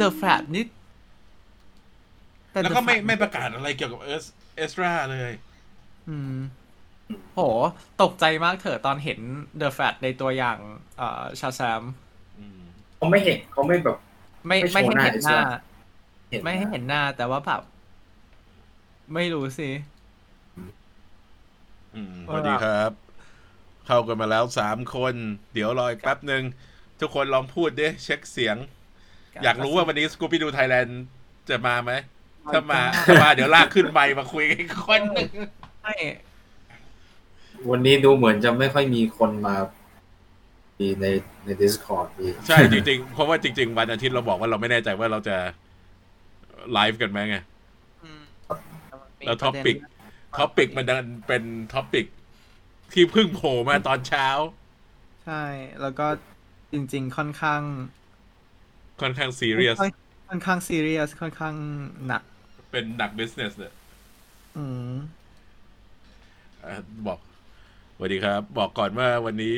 The Flash นี่ต่แล้ว The ก็ไม่ Flash ไม่ประกาศอะไรเกี่ยวกับเอสเอสราเลย อืม โห ตกใจมากเถอะตอนเห็น The Flash ในตัวอย่าง เอ่อชาแซมอืมเขาไม่เห็นเขาไม่แบบ ไม่ไม่ไม่โชว์ให้เห็นหน้าหน้าเห็นไม่ให้เห็นหน้า แต่ว่าแบบไม่รู้สิอืมสว่าวัสดีครับ เข้ากันมาแล้วสามคน เดี๋ยวรออีกแป๊บหนึ่งทุกคนลองพูดดิเช็คเสียง อยากรู้ว่าวันนี้ Scooby Doo Thailand จะมาไหมถ้ามาถ้ามาเดี๋ยวลากขึ้นไมค์มาคุยกันอีกคนหนึ่งใช่วันนี้ดูเหมือนจะไม่ค่อยมีคนมาดีในใน Discord ดีใช่จริงๆ เพราะว่าจริง ๆ วันอาทิตย์เราบอกว่าเราไม่แน่ใจว่าเราจะไลฟ์กันไหมไงอืมแล้ว topic topic มันดันเป็นtopic ที่เพิ่งโผล่มาตอนเช้า ใช่ แล้วก็จริง ๆ ค่อนข้าง ค่อนข้างซีเรียสค่อนข้างซีเรียสค่อนข้างหนัก เป็นหนัก business เลยอืมอะบอกสวัสดีครับ บอกก่อนว่าวันนี้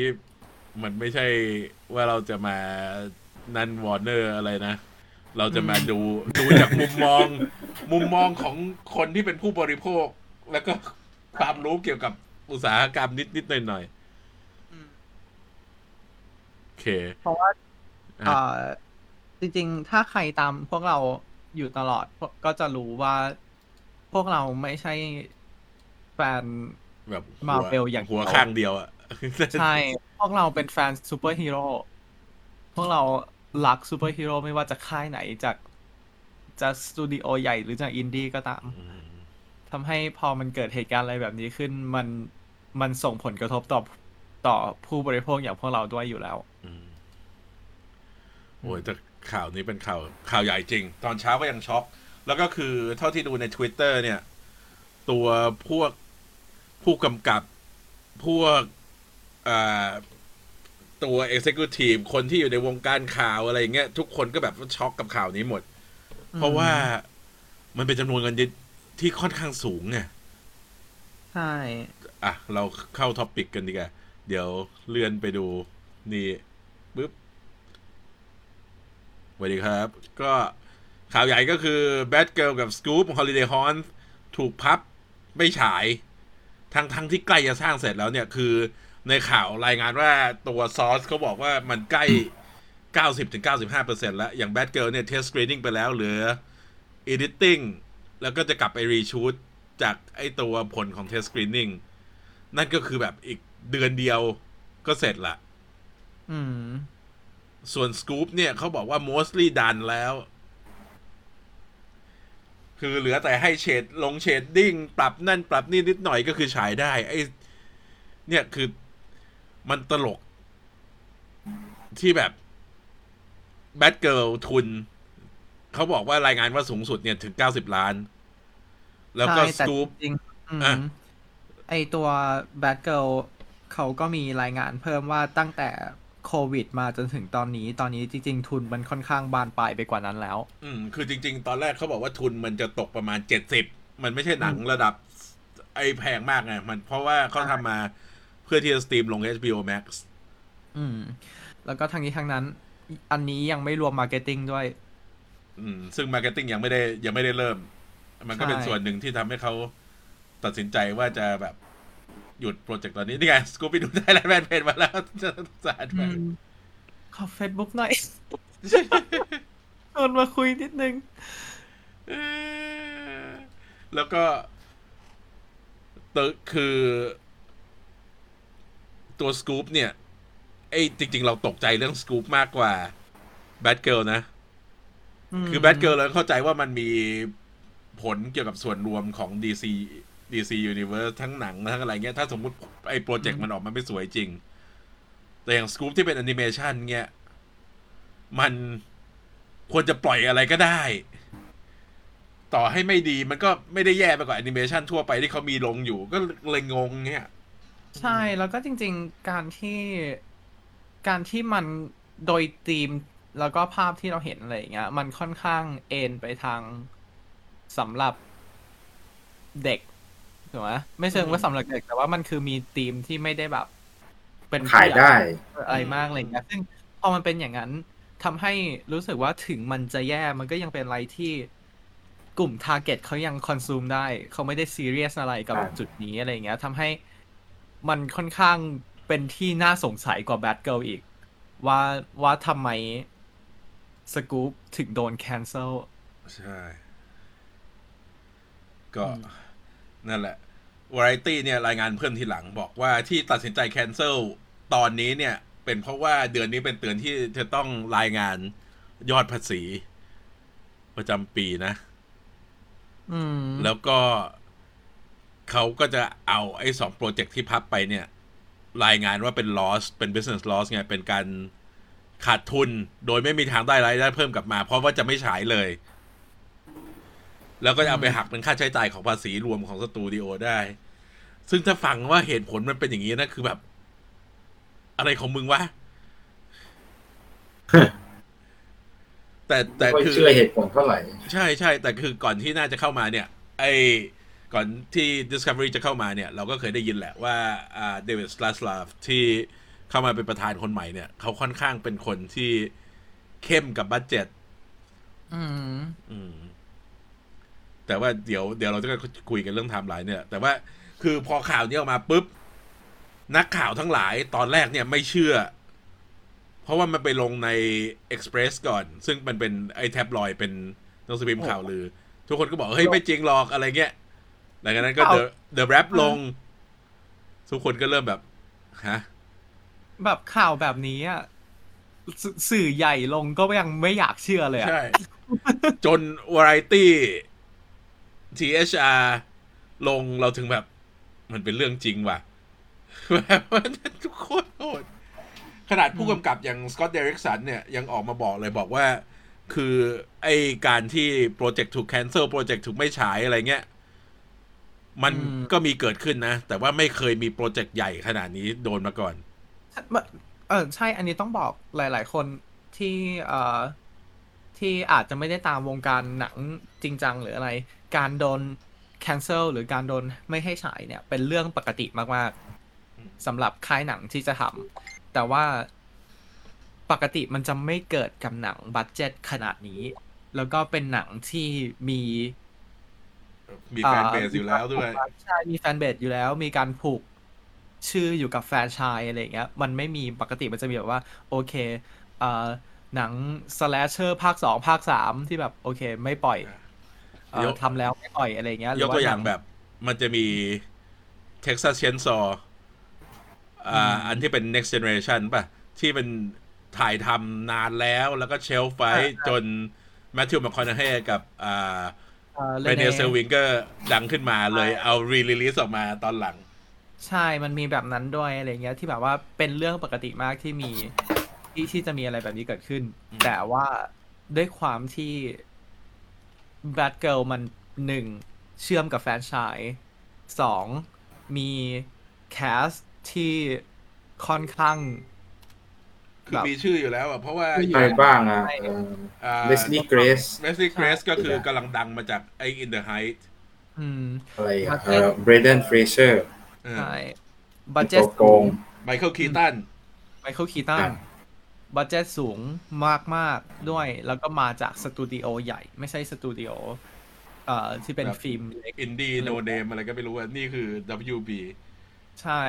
มันไม่ใช่ว่าเราจะมานันวอร์เนอร์อะไรนะ เราจะมาดูดูจากมุมมอง มุมมองของคนที่เป็นผู้บริโภค แล้วก็ความรู้เกี่ยวกับอุตสาหกรรมนิดนิดหน่อยหน่อยๆอืมโอเค เพราะว่าอะเอ่อ จริง ๆ ถ้าใครตามพวกเราอยู่ตลอดพวกก็จะรู้ว่าพวกเราไม่ใช่แฟนแบบหัว Marvel อย่างหัวเดียวข้างเดียวอะใช่ พวกเราเป็นแฟนซูเปอร์ฮีโร่พวกเรารักซูเปอร์ฮีโร่ไม่ว่าจะค่ายไหนจากจะสตูดิโอใหญ่หรือจากอินดี้ก็ตามอืมทำให้พอมันเกิดเหตุการณ์อะไรแบบนี้ขึ้นมันมันส่งผลกระทบต่อต่อผู้บริโภคอย่างพวกเราด้วยอยู่แล้วอืมโอ้ยแต่ ข่าวนี้เป็นข่าวข่าวใหญ่จริง ตอนเช้าก็ยังช็อกแล้วก็คือเท่าที่ดูใน Twitter เนี่ย ตัวพวกผู้กำกับพวกอ่าตัว Executive คนที่อยู่ในวงการข่าวอะไรอย่างเงี้ยทุกคนก็แบบช็อกกับข่าวนี้หมด เพราะว่ามันเป็นจำนวนเงินที่ค่อนข้างสูงไงใช่ อะ เราเข้าท็อปปิกกันดีกว่า เดี๋ยวเลื่อนไปดูนี่ปึ๊บ สวัสดีครับ ก็ข่าวใหญ่ก็คือ Bad Girl กับ Scoop Holiday Horn ถูกพับไม่ฉาย ทั้งทั้งที่ใกล้จะสร้างเสร็จแล้วเนี่ยคือในข่าวรายงานว่าตัวซอสเขาบอกว่ามันใกล้ 90-95%แล้ว อย่าง Bad Girl เนี่ย test screening ไปแล้วเหลือ editing แล้วก็จะกลับไปรีชูตจากไอตัวผลของ test screening นั่นก็คือแบบอีกเดือนเดียวก็เสร็จละอืม ส่วน Scoop เนี่ยเขาบอกว่า mostly done แล้ว คือเหลือแต่ให้เฉดลงเชดดิ้ง ปรับนั่นปรับนี่นิดหน่อยก็คือฉายได้ ไอ้ เนี่ยคือมันตลก ที่แบบ Bad Girl ทุน เขาบอกว่ารายงานว่าสูงสุดเนี่ยถึง90ล้าน แล้วก็ใช่แต่ Scoop จริงๆอืมอะไอตัว Bad Girl เขาก็มีรายงานเพิ่มว่าตั้งแต่ โควิด มาจนถึงตอนนี้ ตอนนี้จริง ๆ ทุนมันค่อนข้างบานปลายไปกว่านั้นแล้ว อืมคือจริง ๆ ตอนแรกเขาบอกว่าทุนมันจะตกประมาณเจ็ดสิบมันไม่ใช่หนังระดับ ไอ้แพงมากไงมันเพราะว่าเขาทำมาเพื่อที่จะสตรีมลง HBO Max อืม แล้วก็ทางนี้ทางนั้น อันนี้ยังไม่รวม marketing ด้วย อืม ซึ่ง marketing ยังไม่ได้ยังไม่ได้เริ่ม มันก็เป็นใช่ส่วนหนึ่งที่ทำให้เขาตัดสินใจว่าจะแบบ หยุดโปรเจกต์ตอนนี้นี่ไงสกูบี้ดูได้แล้วแมนเพจมาแล้วจะสาดไปอืมขอเฟซบุ๊กหน่อยชวนมาคุยนิดนึงเอ่อแล้วก็ตัวคือตัวสกู๊ปเนี่ยไอ้จริง ๆ เราตกใจเรื่อง Scoob มากกว่า Batgirl นะ คือ Batgirl เราเข้าใจว่ามันมีผลเกี่ยวกับส่วนรวมของ DC DC Universe ทั้งหนังทั้งอะไรเงี้ย ถ้าสมมุติไอ้โปรเจกต์มันออกมาไม่สวยจริง แต่อย่างสกู๊ปที่เป็นแอนิเมชันเงี้ย มันควรจะปล่อยอะไรก็ได้ ต่อให้ไม่ดีมันก็ไม่ได้แย่ไปกว่าแอนิเมชันทั่วไปที่เขามีลงอยู่ ก็เลยงงเงี้ย ใช่ แล้วก็จริง ๆ การที่การที่มันโดยธีมแล้วก็ภาพที่เราเห็นอะไรอย่างเงี้ย มันค่อนข้างเอนไปทางสำหรับเด็ก ถูกไหมไม่เชิงว่าสำหรับเด็กแต่ว่ามันคือมีธีมที่ไม่ได้แบบ เป็นขายได้อะไรมากอะไรอย่างเงี้ยซึ่งพอมันเป็นอย่างนั้นทำให้รู้สึกว่าถึงมันจะแย่มันก็ยังเป็นอะไรที่กลุ่ม target เขายัง consume ได้ เขาไม่ได้ซีเรียสอะไรกับใช่จุดนี้อะไรเงี้ยทำให้มันค่อนข้างเป็นที่น่าสงสัยกว่า Batgirl อีก ว่าว่าทำไมสกู๊ปถึงโดนแคนเซิลใช่ ก็อืมนั่นแหละ Variety เนี่ยรายงานเพิ่มทีหลังบอกว่าที่ตัดสินใจแคนเซิลตอนนี้เนี่ย เป็นเพราะว่าเดือนนี้เป็นเดือนที่จะต้องรายงานยอดภาษี ประจำปีนะอืมแล้วก็เขาก็จะเอาไอ้สองโปรเจกต์ที่พับไปเนี่ย รายงานว่าเป็น loss เป็น business loss ไง เป็นการขาดทุน โดยไม่มีทางได้รายได้เพิ่มกลับมา เพราะว่าจะไม่ฉายเลย แล้วก็จะเอาไปหักเป็นค่าใช้จ่ายของภาษีรวมของสตูดิโอได้ ซึ่งถ้าฟังว่าเหตุผลมันเป็นอย่างนี้นะ คือแบบ อะไรของมึงวะ แต่แต่ไม่ค่อยคือเชื่อเหตุผลเท่าไหร่ ใช่ใช่แต่คือก่อนที่น่าจะเข้ามาเนี่ย ไอก่อนที่ Discovery จะเข้ามาเนี่ย เราก็เคยได้ยินแหละว่าอ่าเดวิดแซสลาฟที่เข้ามาเป็นประธานคนใหม่เนี่ย เขาค่อนข้างเป็นคนที่เข้มกับ budget อืมอืมแต่ว่าเดี๋ยวเดี๋ยวเราจะคุยกันเรื่องไทม์ไลน์เนี่ย แต่ว่า คือพอข่าวนี้ออกมาปุ๊บ นักข่าวทั้งหลายตอนแรกเนี่ยไม่เชื่อ เพราะว่ามันไปลงใน Express ก่อน ซึ่งมันเป็นไอ้แท็บลอยด์เป็นหนังสือพิมพ์ข่าวลือ ทุกคนก็บอก เฮ้ย ไม่จริงหรอกอะไรเงี้ยหลังจากนั้นก็เอา The The Rap ลง ทุกคนก็เริ่มแบบฮะแบบข่าวแบบนี้อะสสื่อใหญ่ลงก็ยังไม่อยากเชื่อเลยอะใช่จน Variety THR ลงเราถึงแบบ มันเป็นเรื่องจริงว่ะแบบทุกคนโหดขนาดผู้กำกับอย่างสกอตเดริกสันเนี่ยยังออกมาบอกเลยบอกว่า คือไอการที่โปรเจกต์ถูก cancel โปรเจกต์ถูกไม่ฉายอะไรเงี้ย มันก็มีเกิดขึ้นนะ แต่ว่าไม่เคยมีโปรเจกต์ใหญ่ขนาดนี้โดนมาก่อน เออใช่อันนี้ต้องบอกหลาย ๆ คนที่เอ่อที่อาจจะไม่ได้ตามวงการหนังจริงจังหรืออะไร การโดน cancel หรือการโดนไม่ให้ฉายเนี่ย เป็นเรื่องปกติมากๆสำหรับค่ายหนังที่จะทำแต่ว่าปกติมันจะไม่เกิดกับหนัง budget ขนาดนี้ แล้วก็เป็นหนังที่มีมี fanbase อยู่แล้วด้วยใช่มี fanbase อยู่แล้ว มีการผูกชื่ออยู่กับแฟรนไชส์อะไรอย่างเงี้ย มันไม่มีปกติมันจะมีแบบว่า โอเคเอ่อหนัง slasher ภาคสองภาคสามที่แบบ โอเค ไม่ปล่อยเอ่อยก ทำแล้วไม่ปล่อยอะไรเงี้ยหรือยกตัวอย่างหนังแบบมันจะมี Texas Chainsaw อ่าอันที่เป็น next generation ป่ะ ที่เป็นถ่ายทำนานแล้วแล้วก็ shelve ไว้จนแมทธิวแมคคอนาเฮย์กับอ่าเอ่อเรเนเซลเวเกอร์ดังขึ้นมาเลยเอา release ออกมาตอนหลัง ใช่มันมีแบบนั้นด้วยอะไรเงี้ยที่แบบว่าเป็นเรื่องปกติมากที่มีที่ที่จะมีอะไรแบบนี้เกิดขึ้นอืมแต่ว่าด้วยความที่ Batgirl มันหนึ่งเชื่อมกับแฟรนไชส์สองมี cast ที่ค่อนข้างคือมีชื่ออยู่แล้วอะ เพราะว่าใครบ้างอะใช่เลสลี่เกรสเ e สลี่เกรสใช่ก็คือกำลังดังมาจากไอ้ In the Heights อืมอะไรอะเอ่อเบรนแดนเฟรเซอร์ใช่ budget โกงไมเคิลคีตันไมเคิลคีตันอะ budget สูงมาก ๆ ด้วย แล้วก็มาจากสตูดิโอใหญ่ ไม่ใช่สตูดิโอเอ่อที่เป็นฟิล์มเล็กอินดี้โนเนมอะไรก็ไม่รู้อะนี่คือ WB ใช่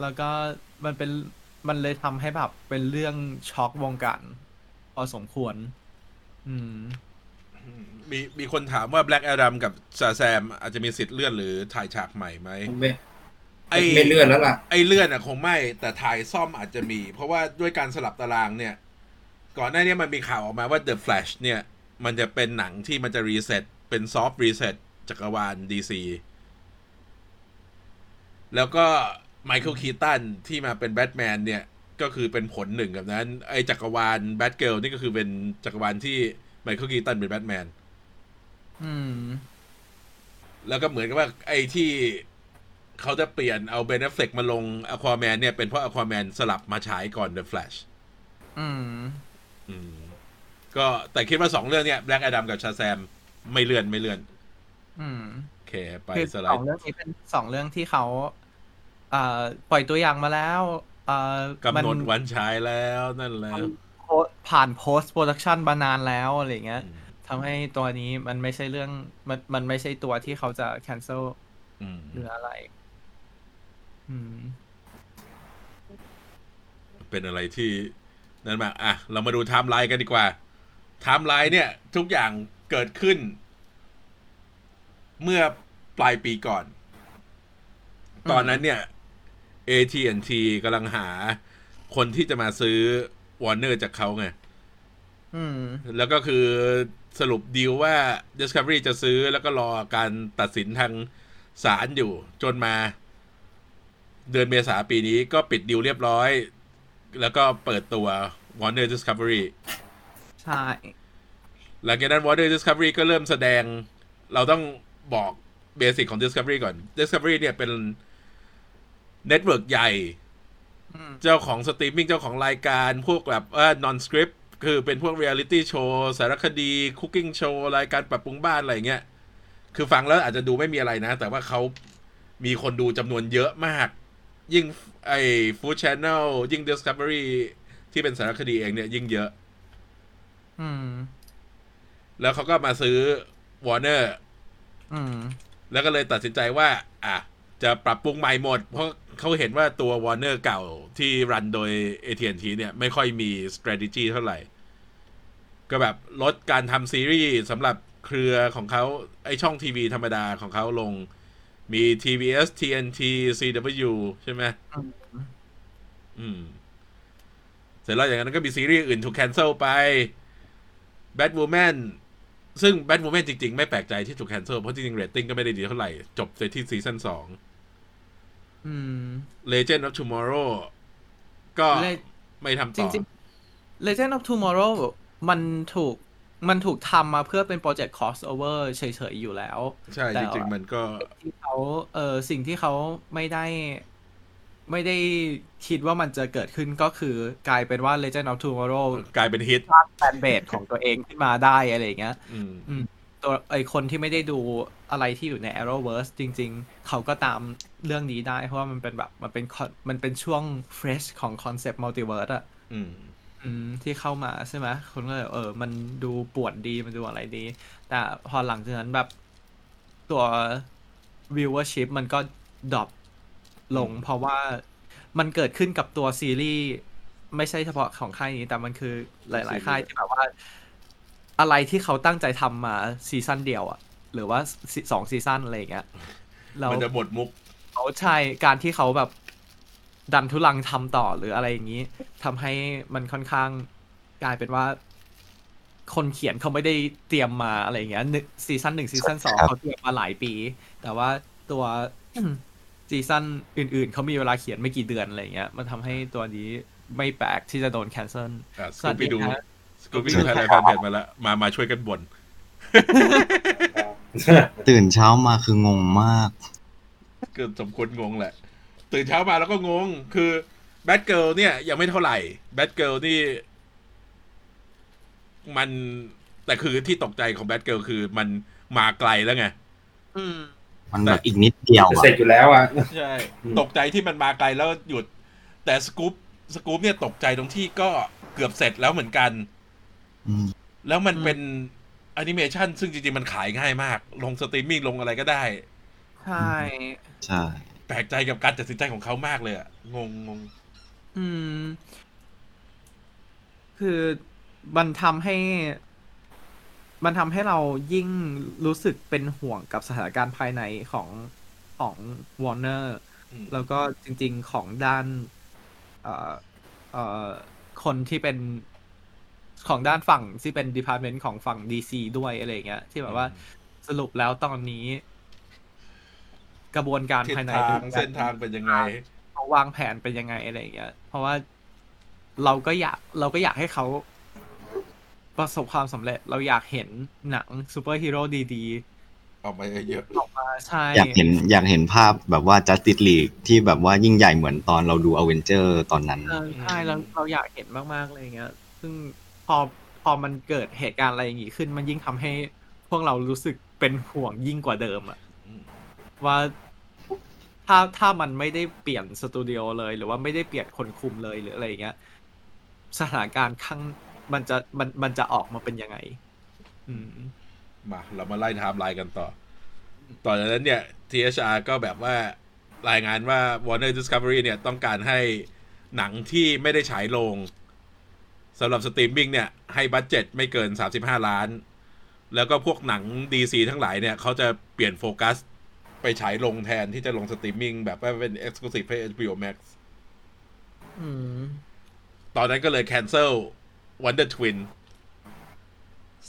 แล้วก็มันเป็นมันเลยทำให้แบบเป็นเรื่องช็อกวงการพอสมควร อืม มีมีคนถามว่า Black Adam กับซาแซมอาจจะมีสิทธิ์เลื่อนหรือถ่ายฉากใหม่ไหมไม่ไอ้ ไม่เลื่อนแล้วล่ะไอ้เลื่อนอะคงไม่แต่ถ่ายซ่อมอาจจะมี เพราะว่าด้วยการสลับตารางเนี่ย ก่อนหน้านี้มันมีข่าวออกมาว่า The Flash เนี่ย มันจะเป็นหนังที่มันจะ reset เป็น soft reset จักรวาล DC แล้วก็ไมเคิลคีตันที่มาเป็นแบทแมนเนี่ย ก็คือเป็นผลหนึ่งกับนั้น ไอ้จักรวาล Batgirl นี่ก็คือเป็นจักรวาลที่ไมเคิลคีตันเป็นแบทแมนอืม แล้วก็เหมือนกับว่าไอ้ที่ เขาจะเปลี่ยนเอาเบนแอฟเฟล็กมาลงอควาแมนเนี่ยเป็นเพราะอควาแมนสลับมาฉายก่อน The Flash อืม อืม ก็แต่คิดว่าสองเรื่องเนี่ย Black Adam กับชาแซม ไม่เลื่อนไม่เลื่อน อืมโอเค ไปคือสไลสองด์เรื่องนี้เป็นสองเรื่องที่เขาเอ่อปล่อยตัวอย่างมาแล้วเอ่อกำหนดมัวันฉายแล้วนั่นแล้วคผ่าน post production มานานแล้วอะไรเงี้ยทำให้ตัวนี้มันไม่ใช่เรื่องมันมันไม่ใช่ตัวที่เขาจะ cancel อืมหรืออะไรอืม เป็นอะไรที่นั่นมากอะ เรามาดูไทม์ไลน์กันดีกว่าไทม์ไลน์เนี่ย ทุกอย่างเกิดขึ้น เมื่อปลายปีก่อน ตอนนั้นเนี่ย AT&T กำลังหาคนที่จะมาซื้อ Warner จากเขาไงอืมแล้วก็คือสรุปดีลว่า Discovery จะซื้อแล้วก็รอการตัดสินทางศาลอยู่จนมา เดือนเมษาปีนี้ก็ปิดดีลเรียบร้อย แล้วก็เปิดตัว Warner Discovery ใช่ หลังจากนั้น Warner Discovery ก็เริ่มแสดง เราต้องบอก basic ของ Discovery ก่อน Discovery เนี่ยเป็น network ใหญ่อืมเจ้าของสตรีมมิ่งเจ้าของรายการพวกแบบเออ non-scriptคือเป็นพวกเรียลิตี้โชว์สารคดี cooking show รายการปรับปรุงบ้านอะไรเงี้ย คือฟังแล้วอาจจะดูไม่มีอะไรนะ แต่ว่าเขามีคนดูจำนวนเยอะมาก ยิ่งไอ้ Food Channel ยิ่ง Discovery ที่เป็นสารคดีเองเนี่ยยิ่งเยอะ อืม แล้วเขาก็มาซื้อ Warner อืม แล้วก็เลยตัดสินใจว่า อะ จะปรับปรุงใหม่หมด เพราะเขาเห็นว่าตัว Warner เก่าที่รันโดย AT&T เนี่ย ไม่ค่อยมี strategy เท่าไหร่ ก็แบบลดการทำซีรีส์สำหรับเครือของเขาไอช่องทีวีธรรมดาของเขาลง มี TBS TNT CW ใช่ไหมอืมอืม เสร็จแล้วอย่างนั้นก็มีซีรีส์อื่นถูก cancel ไป Batwoman ซึ่ง Batwoman จริง ๆ ไม่แปลกใจที่ถูก cancel เพราะจริงๆเรตติ้งก็ไม่ได้ดีเท่าไหร่ จบไปที่ซีซั่นสองอืม Legend of Tomorrow ก็ Le ไม่ทำจต่อริงๆ Legend of Tomorrow มันถูก มันถูกทำมาเพื่อเป็นโปรเจกต์ crossover เฉยๆ อยู่แล้ว ใช่แต่จริง ๆ มันก็ที่เขาเออสิ่งที่เขาไม่ได้ ไม่ได้คิดว่ามันจะเกิดขึ้นก็คือกลายเป็นว่า Legend of Tomorrow กลายเป็นฮิตสร้างแฟนเบสของตัวเองขึ้นมาได้อะไรอย่างเงี้ยออืมตัวไอ้คนที่ไม่ได้ดูอะไรที่อยู่ใน Arrowverse จริง ๆ เขาก็ตามเรื่องนี้ได้ เพราะว่ามันเป็นแบบ มันเป็น con- มันเป็นช่วง fresh ของคอนเซปต์ multiverse อะ อืมอืมที่เข้ามาใช่ไหมคนก็เลยเออ มันดูป่วนดีมันดูอะไรดี แต่พอหลังจากนั้นแบบตัว viewership มันก็ drop ลงอืมเพราะว่ามันเกิดขึ้นกับตัวซีรีส์ไม่ใช่เฉพาะของค่ายนี้ แต่มันคือหลาย ๆ ค่ายที่แบบว่า อะไรที่เขาตั้งใจทำมาซีซั่นเดียวอะหรือว่าซีสองซีซั่นอะไรอย่างเงี้ยเรามันจะหมดมุกเขาใช่การที่เขาแบบ ดันทุรังทำต่อหรืออะไรอย่างนี้ทำให้มันค่อนข้างกลายเป็นว่า คนเขียนเขาไม่ได้เตรียมมาอะไรอย่างเงี้ยหนึ่งซีซั่นหนึ่งซีซั่นสองครับเขาเตรียมมาหลายปี แต่ว่าตัวซีซั่นอื่น ๆเขามีเวลาเขียนไม่กี่เดือนอะไรอย่างเงี้ย มันทำให้ตัวนี้ไม่แปลกที่จะโดนแคนเซิลอะสสวักูสปดีปี้ดูครับสกูปปี้ดูไทยแลนด์แฟนเพจมาแล้วมามาช่วยกันบ่นตื่นเช้ามาคืองงมาก เออสมควรงงแหละ ตื่นเช้ามาแล้วก็งง คือ Batgirl เนี่ย ยังไม่เท่าไหร่ Batgirl นี่ มันแต่คือที่ตกใจของ Batgirl คือมันมาไกลแล้วไงอืมมันแบบอีกนิดเดียวจะอะเสร็จอยู่แล้วอะใช่อืมตกใจที่มันมาไกลแล้วหยุด แต่ Scoob Scoob เนี่ยตกใจตรงที่ก็เกือบเสร็จแล้วเหมือนกันอืมแล้วมันอืมเป็นแอนิเมชันซึ่งจริงๆ มันขายง่ายมาก ลงสตรีมมิ่งลงอะไรก็ได้ ใช่ ใช่ แปลกใจกับการตัดสินใจของเขามากเลยอะงงงงอืม คือมันทำให้ มันทำให้เรายิ่งรู้สึกเป็นห่วงกับสถานการณ์ภายในของของวอร์เนอร์อืมแล้วก็จริง ๆของด้านเอ่อเอ่อคนที่เป็นของด้านฝั่งที่เป็น department ของฝั่ง DC ด้วยอะไรอย่างเงี้ย ที่แบบว่าสรุปแล้วตอนนี้ กระบวนการภายในทิศทางเป็นยังไงเส้นทางเป็นยังไงเขาวางแผนเป็นยังไงอะไรอย่างเงี้ย เพราะว่าเราก็อยากเราก็อยากให้เขาประสบความสำเร็จเราอยากเห็นหนังซูเปอร์ฮีโร่ดีออกมาเยอะๆออกมาใช่อยากเห็นอยากเห็นภาพแบบว่า Justice League ที่แบบว่ายิ่งใหญ่เหมือนตอนเราดู a v e n g e r ตอนนั้นเออใช่เราเราอยากเห็นมากๆเลยอย่างเงี้ย ซึ่งพอพอมันเกิดเหตุการณ์อะไรอย่างงี้ขึ้น มันยิ่งทำให้พวกเรารู้สึกเป็นห่วงยิ่งกว่าเดิมอะอืมว่า ถ้าถ้ามันไม่ได้เปลี่ยนสตูดิโอเลย หรือว่าไม่ได้เปลี่ยนคนคุมเลยหรืออะไรอย่างเงี้ยสถานการณ์ข้างมันจะมันมันจะออกมาเป็นยังไง อืมมาเรามาไล่ไทม์ไลน์กันต่อ ต่อจากนั้นเนี่ย THR ก็แบบว่ารายงานว่า Warner Discovery เนี่ยต้องการให้หนังที่ไม่ได้ฉายโรงสำหรับสตรีมมิ่งเนี่ย ให้ budget ไม่เกิน 35 ล้าน แล้วก็พวกหนัง DC ทั้งหลายเนี่ย เขาจะเปลี่ยนโฟกัส ไปฉายโรงแทนที่จะลงสตรีมมิ่งแบบว่าเป็น Exclusive ให้ HBO Max อืมตอนนั้นก็เลย cancel Wonder Twin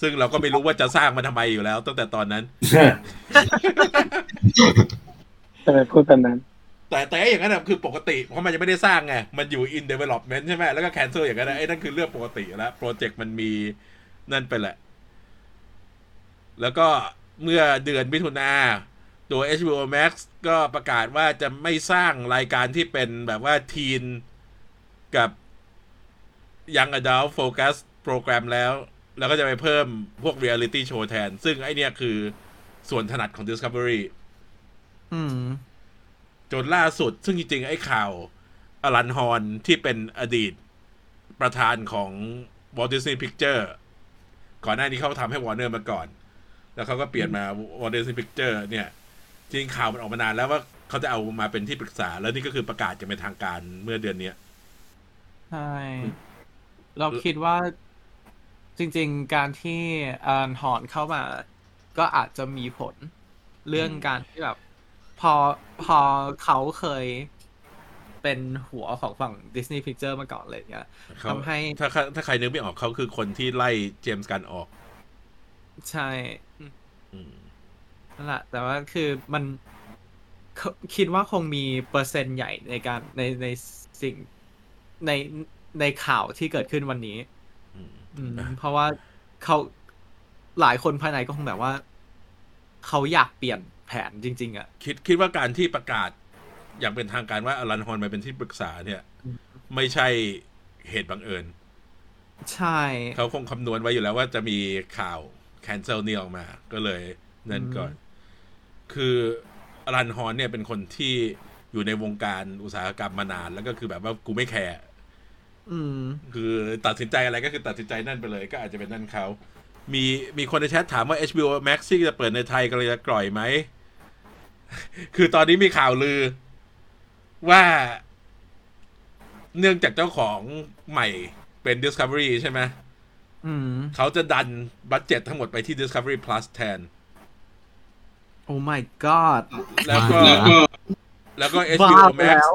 ซึ่งเราก็ไม่รู้ว่าจะสร้างมันทำไมอยู่แล้วตั้งแต่ตอนนั้นทำไมพูดแบบนั้น แต่แต่อย่างนั้นนะคือปกติ เพราะมันยังไม่ได้สร้างไง มันอยู่ in development ใช่ไหมแล้วก็ cancel อย่างนั้นนะไอ้นั่นคือเรื่องปกติอยู่แล้วโปรเจกต์มันมีนั่นไปแหละ แล้วก็เมื่อเดือนมิถุนา ตัว HBO Max ก็ประกาศว่าจะไม่สร้างรายการที่เป็นแบบว่าทีนกับ Young Adult Focus โปรแกรมแล้ว แล้วก็จะไปเพิ่มพวก Reality Show แทน ซึ่งไอเนี้ยคือส่วนถนัดของ Discovery อืมจนล่าสุด ซึ่งจริงๆ ไอ้ข่าวอลันฮอนที่เป็นอดีตประธานของ Walt Disney Picture ก่อนหน้านี้เขาทำให้ Warner มาก่อน แล้วเขาก็เปลี่ยนมา Walt Disney Picture เนี่ย จริงข่าวมันออกมานานแล้วว่าเขาจะเอามาเป็นที่ปรึกษา แล้วนี่ก็คือประกาศจะเป็นทางการเมื่อเดือนเนี้ยใช่ เราคิดว่าจริง ๆ การที่อารันฮอนเข้ามา ก็อาจจะมีผลเรื่องการที่แบบ พอพอเขาเคยเป็นหัวของฝั่ง Disney Picture มาก่อนเลยเนี่ยเขาทำให้ถ้าถ้าถ้าใครนึกไม่ออกเขาคือคนที่ไล่เจมส์กันออก ใช่อืม นั่นแหละแต่ว่าคือมันคคิดว่าคงมีเปอร์เซ็นต์ใหญ่ในการในในสิ่งในในข่าวที่เกิดขึ้นวันนี้อืมอืมเพราะว่าเขาหลายคนภายในก็คงแบบว่า เขาอยากเปลี่ยนแผนจริง ๆอะคิดคิดว่าการที่ประกาศ อย่างเป็นทางการว่าอลันฮอนมาเป็นที่ปรึกษาเนี่ยอืมไม่ใช่เหตุบังเอิญ ใช่ เขาคงคำนวณไว้อยู่แล้วว่าจะมีข่าว cancel นี่ออกมา ก็เลยนั่นก่อน คืออลันฮอนเนี่ยเป็นคนที่อยู่ในวงการอุตสาหกรรมมานาน แล้วก็คือแบบว่ากูไม่แคร์อืมคือตัดสินใจอะไรก็คือตัดสินใจนั่นไปเลย ก็อาจจะเป็นนั่นเขามีมีคนในแชทถามว่า HBO Max ที่จะเปิดในไทยกำลังจะกล่อยไหม คือตอนนี้มีข่าวลือ ว่า เนื่องจากเจ้าของใหม่เป็น Discovery ใช่ไหมอืมเขาจะดันบัตเจ็ตทั้งหมดไปที่ Discovery Plus แทน โอ้ my god แล้วก็แล้วก็แล้วก็บ้า HBO ไป Max แล้ว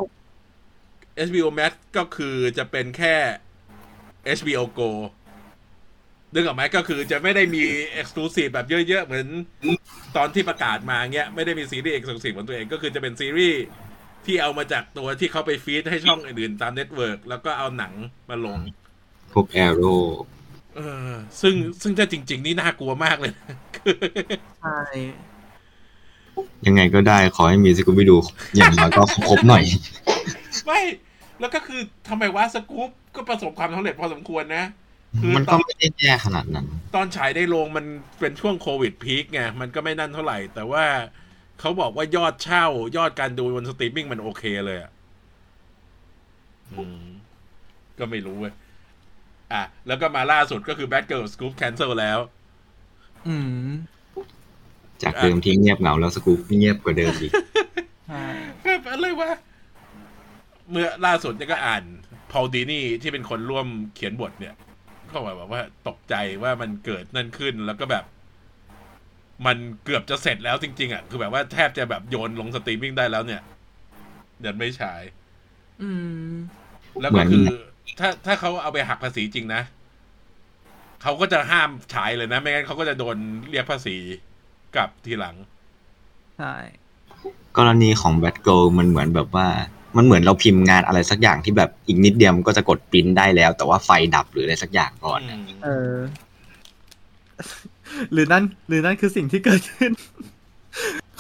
HBO Max ก็คือจะเป็นแค่ HBO Go นึกออกไหมก็คือจะไม่ได้มี Exclusive แบบเยอะๆ เหมือนตอนที่ประกาศมาเงี้ย ไม่ได้มีซีรีส์ Exclusive ของตัวเอง ก็คือจะเป็นซีรีส์ที่เอามาจากตัวที่เขาไป feed ให้ช่องอื่นๆ ตาม network แล้วก็เอาหนังมาลง พวก Arrowเออซึ่งซึ่งถ้าจริง ๆ นี่น่ากลัวมากเลยนะคือใช่ ยังไงก็ได้ขอให้มี Scooby-Dooอย่างน้อยก็ครบหน่อย ไม่ แล้วก็คือทำไมว่าสกู๊ปก็ประสบความสำเร็จพอสมควรนะคือมันตก็อนไม่ได้แย่ขนาดนั้น ตอนฉายในโรงมันเป็นช่วงโควิด peak ไงมันก็ไม่นั่นเท่าไหร่ แต่ว่าเขาบอกว่ายอดเช่า ยอดการดูบนสตรีมมิ่งมันโอเคเลยอะอืมก็ไม่รู้เว้ยอะ แล้วก็มาล่าสุดก็คือ Batgirl Scoob cancel แล้ว อืม จากเดิมที่เงียบเหงาแล้วสกูปเงียบกว่าเดิมอีกใช่แบบอะไรวะเมื่อล่าสุดเนี่ยก็อ่าน Paul Dini ที่เป็นคนร่วมเขียนบทเนี่ยเขาบอกว่าตกใจว่ามันเกิดนั่นขึ้นแล้วก็แบบ มันเกือบจะเสร็จแล้วจริง ๆอะคือแบบว่าแทบจะแบบโยนลงสตรีมมิ่งได้แล้วเนี่ยเดี๋ยวไม่ฉายอืมแล้วก็คือ ถ้าถ้าเขาเอาไปหักภาษีจริงนะเขาก็จะห้ามฉายเลยนะ ไม่งั้นเขาก็จะโดนเรียกภาษี กลับทีหลัง ใช่ กรณีของ Batgirl มันเหมือนแบบว่า มันเหมือนเราพิมพ์งานอะไรสักอย่างที่แบบอีกนิดเดียวมันก็จะกดปริ้นได้แล้ว แต่ว่าไฟดับหรืออะไรสักอย่างก่อนอืมเออ หรือนั่น หรือนั่นคือสิ่งที่เกิดขึ้น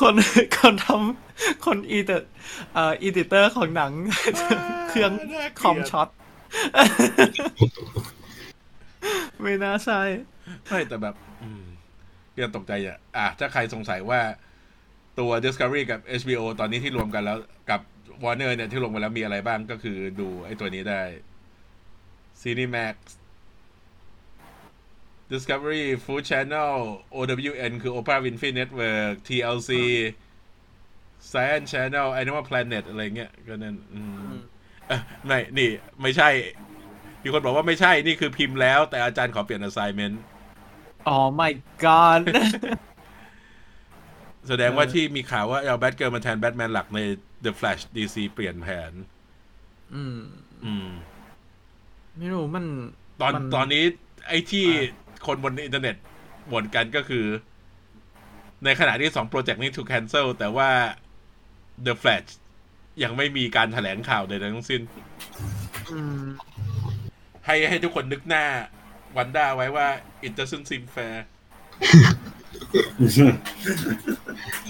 คนคนทำคน editor เอ่อ editor ของหนัง เครื่องน่าเกลียดคอมช็อตไม่น่าใช่ไม่แต่แบบ อืม ยังตกใจอะอะถ้าใครสงสัยว่าตัว Discovery กับ HBO ตอนนี้ที่รวมกันแล้วกับ Warner เนี่ยที่รวมกันแล้วมีอะไรบ้างก็คือดูไอ้ตัวนี้ได้ Cinemax Discovery Food Channel OWN คือ Oprah Winfrey Network TLC Science Channel Animal Planet อะไรเงี้ยก็นั่นอืมเอ่อไม่นี่ ไม่ใช่มีคนบอกว่าไม่ใช่นี่คือพิมพ์แล้วแต่อาจารย์ขอเปลี่ยน assignment อ๋อ my god แสดงว่าที่มีข่าวว่าเอา Batgirl มาแทนแบทแมนหลักใน The Flash DC เปลี่ยนแผน อืม อืม ไม่รู้มัน ตอนมันตอนนี้ ไอ้ที่คนบนอินเทอร์เน็ตบ่นกันก็คือ ในขณะที่สองโปรเจกต์นี้ถูก cancel แต่ว่า The Flash ยังไม่มีการแถลงข่าวใดๆทั้งสิ้นอืมให้ให้ทุกคนนึกหน้า วันด้าไว้ว่า it doesn't seem fair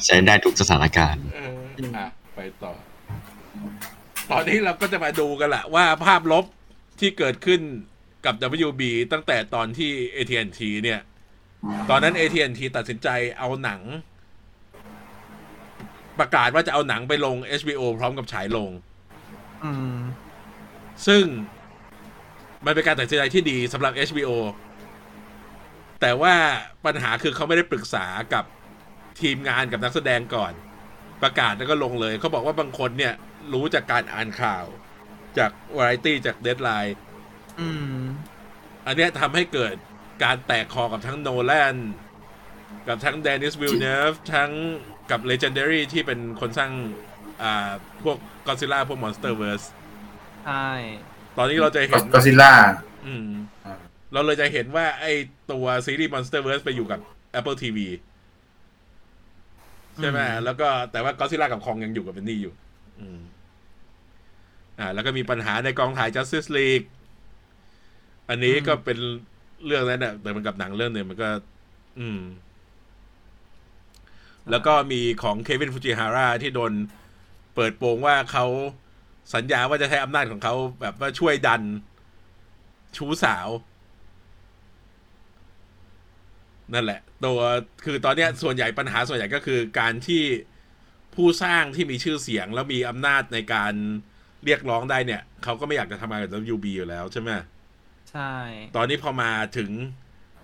ใช้ได้ทุกสถานการณ์เอออะไปต่อ ตอนนี้เราก็จะมาดูกันละว่าภาพลบที่เกิดขึ้นกับ WB ตั้งแต่ตอนที่ AT&T เนี่ย ตอนนั้น AT&T ตัดสินใจเอาหนัง ประกาศว่าจะเอาหนังไปลง HBO พร้อมกับฉายลงอืมซึ่ง มันเป็นการตัดสินใจที่ดีสำหรับ HBO แต่ว่าปัญหาคือเขาไม่ได้ปรึกษากับทีมงานกับนักแสดงก่อน ประกาศแล้วก็ลงเลย เขาบอกว่าบางคนเนี่ย รู้จากการอ่านข่าว จากวาไรตี้จากเด d ไลน์อืมอันเนี้ยทำให้เกิดการแตกคอกับทั้งโนแลนกับทั้งเดนิสวิลเนฟทั้งกับ Legendary ที่เป็นคนสร้าง อ่า พวกก d ซิล่าพวก Monsterverse ใช่ ตอนนี้เราจะเห็นก็ซิล่าอืมเราเลยจะเห็นว่าไอตัวซีรีส์ Monsterverse ไปอยู่กับ Apple TV ใช่ไหมอืมแล้วก็แต่ว่าก็ซิล่ากับคองยังอยู่กับเบนนี่อยู่ อืมอ่า แล้วก็มีปัญหาในกองถ่าย Justice League อันนี้ก็เป็นเรื่องนั้นแหละแต่มันกับหนังเรื่องหนึ่งมันก็ อืม แล้วก็มีของเควินฟูจิฮาร่าที่โดนเปิดโปงว่าเขา สัญญาว่าจะใช้อำนาจของเขาแบบว่าช่วยดันชู้สาว นั่นแหละ ตัวคือตอนเนี้ยส่วนใหญ่ปัญหาส่วนใหญ่ก็คือการที่ผู้สร้างที่มีชื่อเสียงแล้วมีอำนาจในการเรียกร้องได้เนี่ย เขาก็ไม่อยากจะทำงานกับ WB อยู่แล้วใช่ไหมใช่ ตอนนี้พอมาถึง